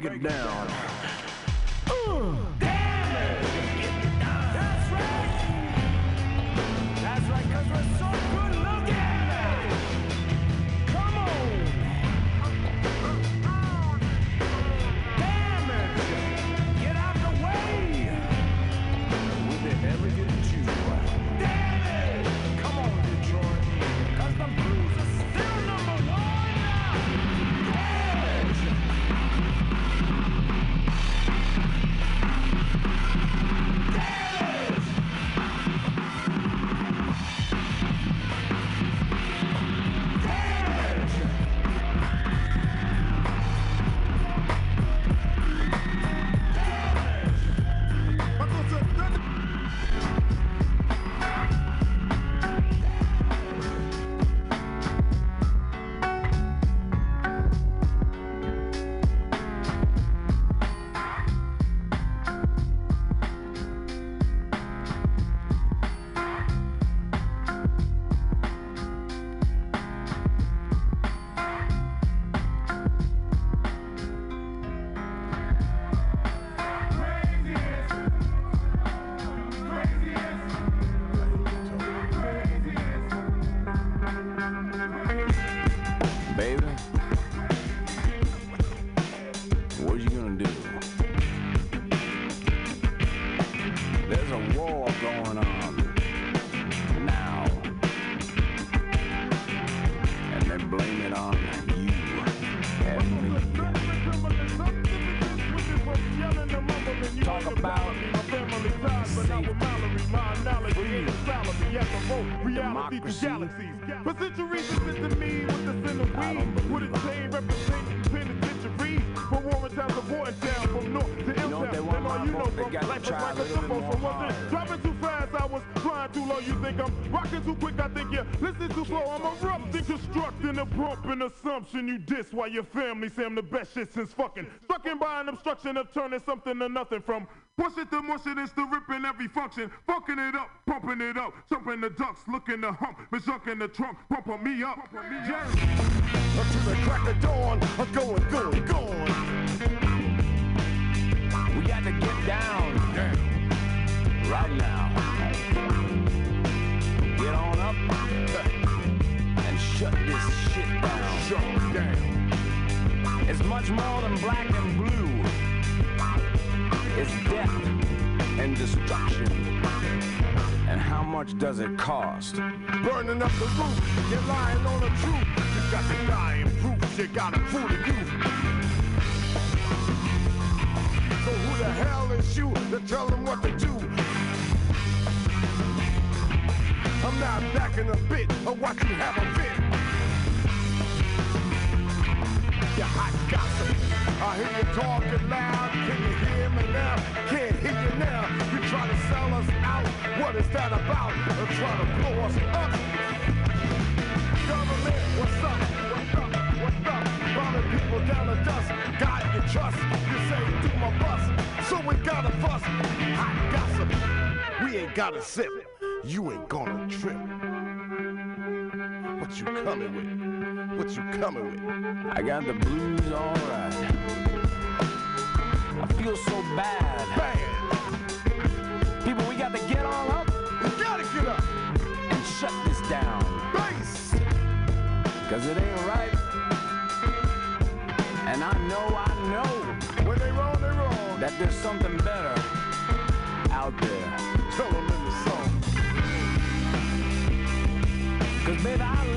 break it. assumption you diss while your family say I'm the best shit since fucking. Strucking by an obstruction of turning something to nothing from push it to mush it, it's the ripping every function. Fucking it up, pumping it up, jumping the ducks, looking the hump, been junking the trunk, pumping me up. Pumping me up. to the crack of dawn, I'm going, going, going. We got to get down, down. right now. Get on up shut this shit down. It's much more than black and blue. It's death and destruction. And how much does it cost? Burning up the roof, you're lying on the truth. You got to die and proof, you gotta fool the youth. So who the hell is you to tell them what to do? I'm not backing a bit of what you have a fit. You hot gossip. I hear you talking loud. Can you hear me now? Can't hear you now. You try to sell us out. What is that about? Try to blow us up? Government, what's up? What's up? What's up? Bombing people down to dust. God you trust. You say do my bust. So we gotta fuss. Hot gossip. We ain't gotta sip. You ain't gonna trip. What you coming with? What you coming with? I got the blues alright. I feel so bad. Bad. People, we got to get on up We gotta get up. and shut this down. Bass. Cause it ain't right. And I know, I know When they wrong, they wrong. that there's something better out there. Tell them in the song. Cause baby, I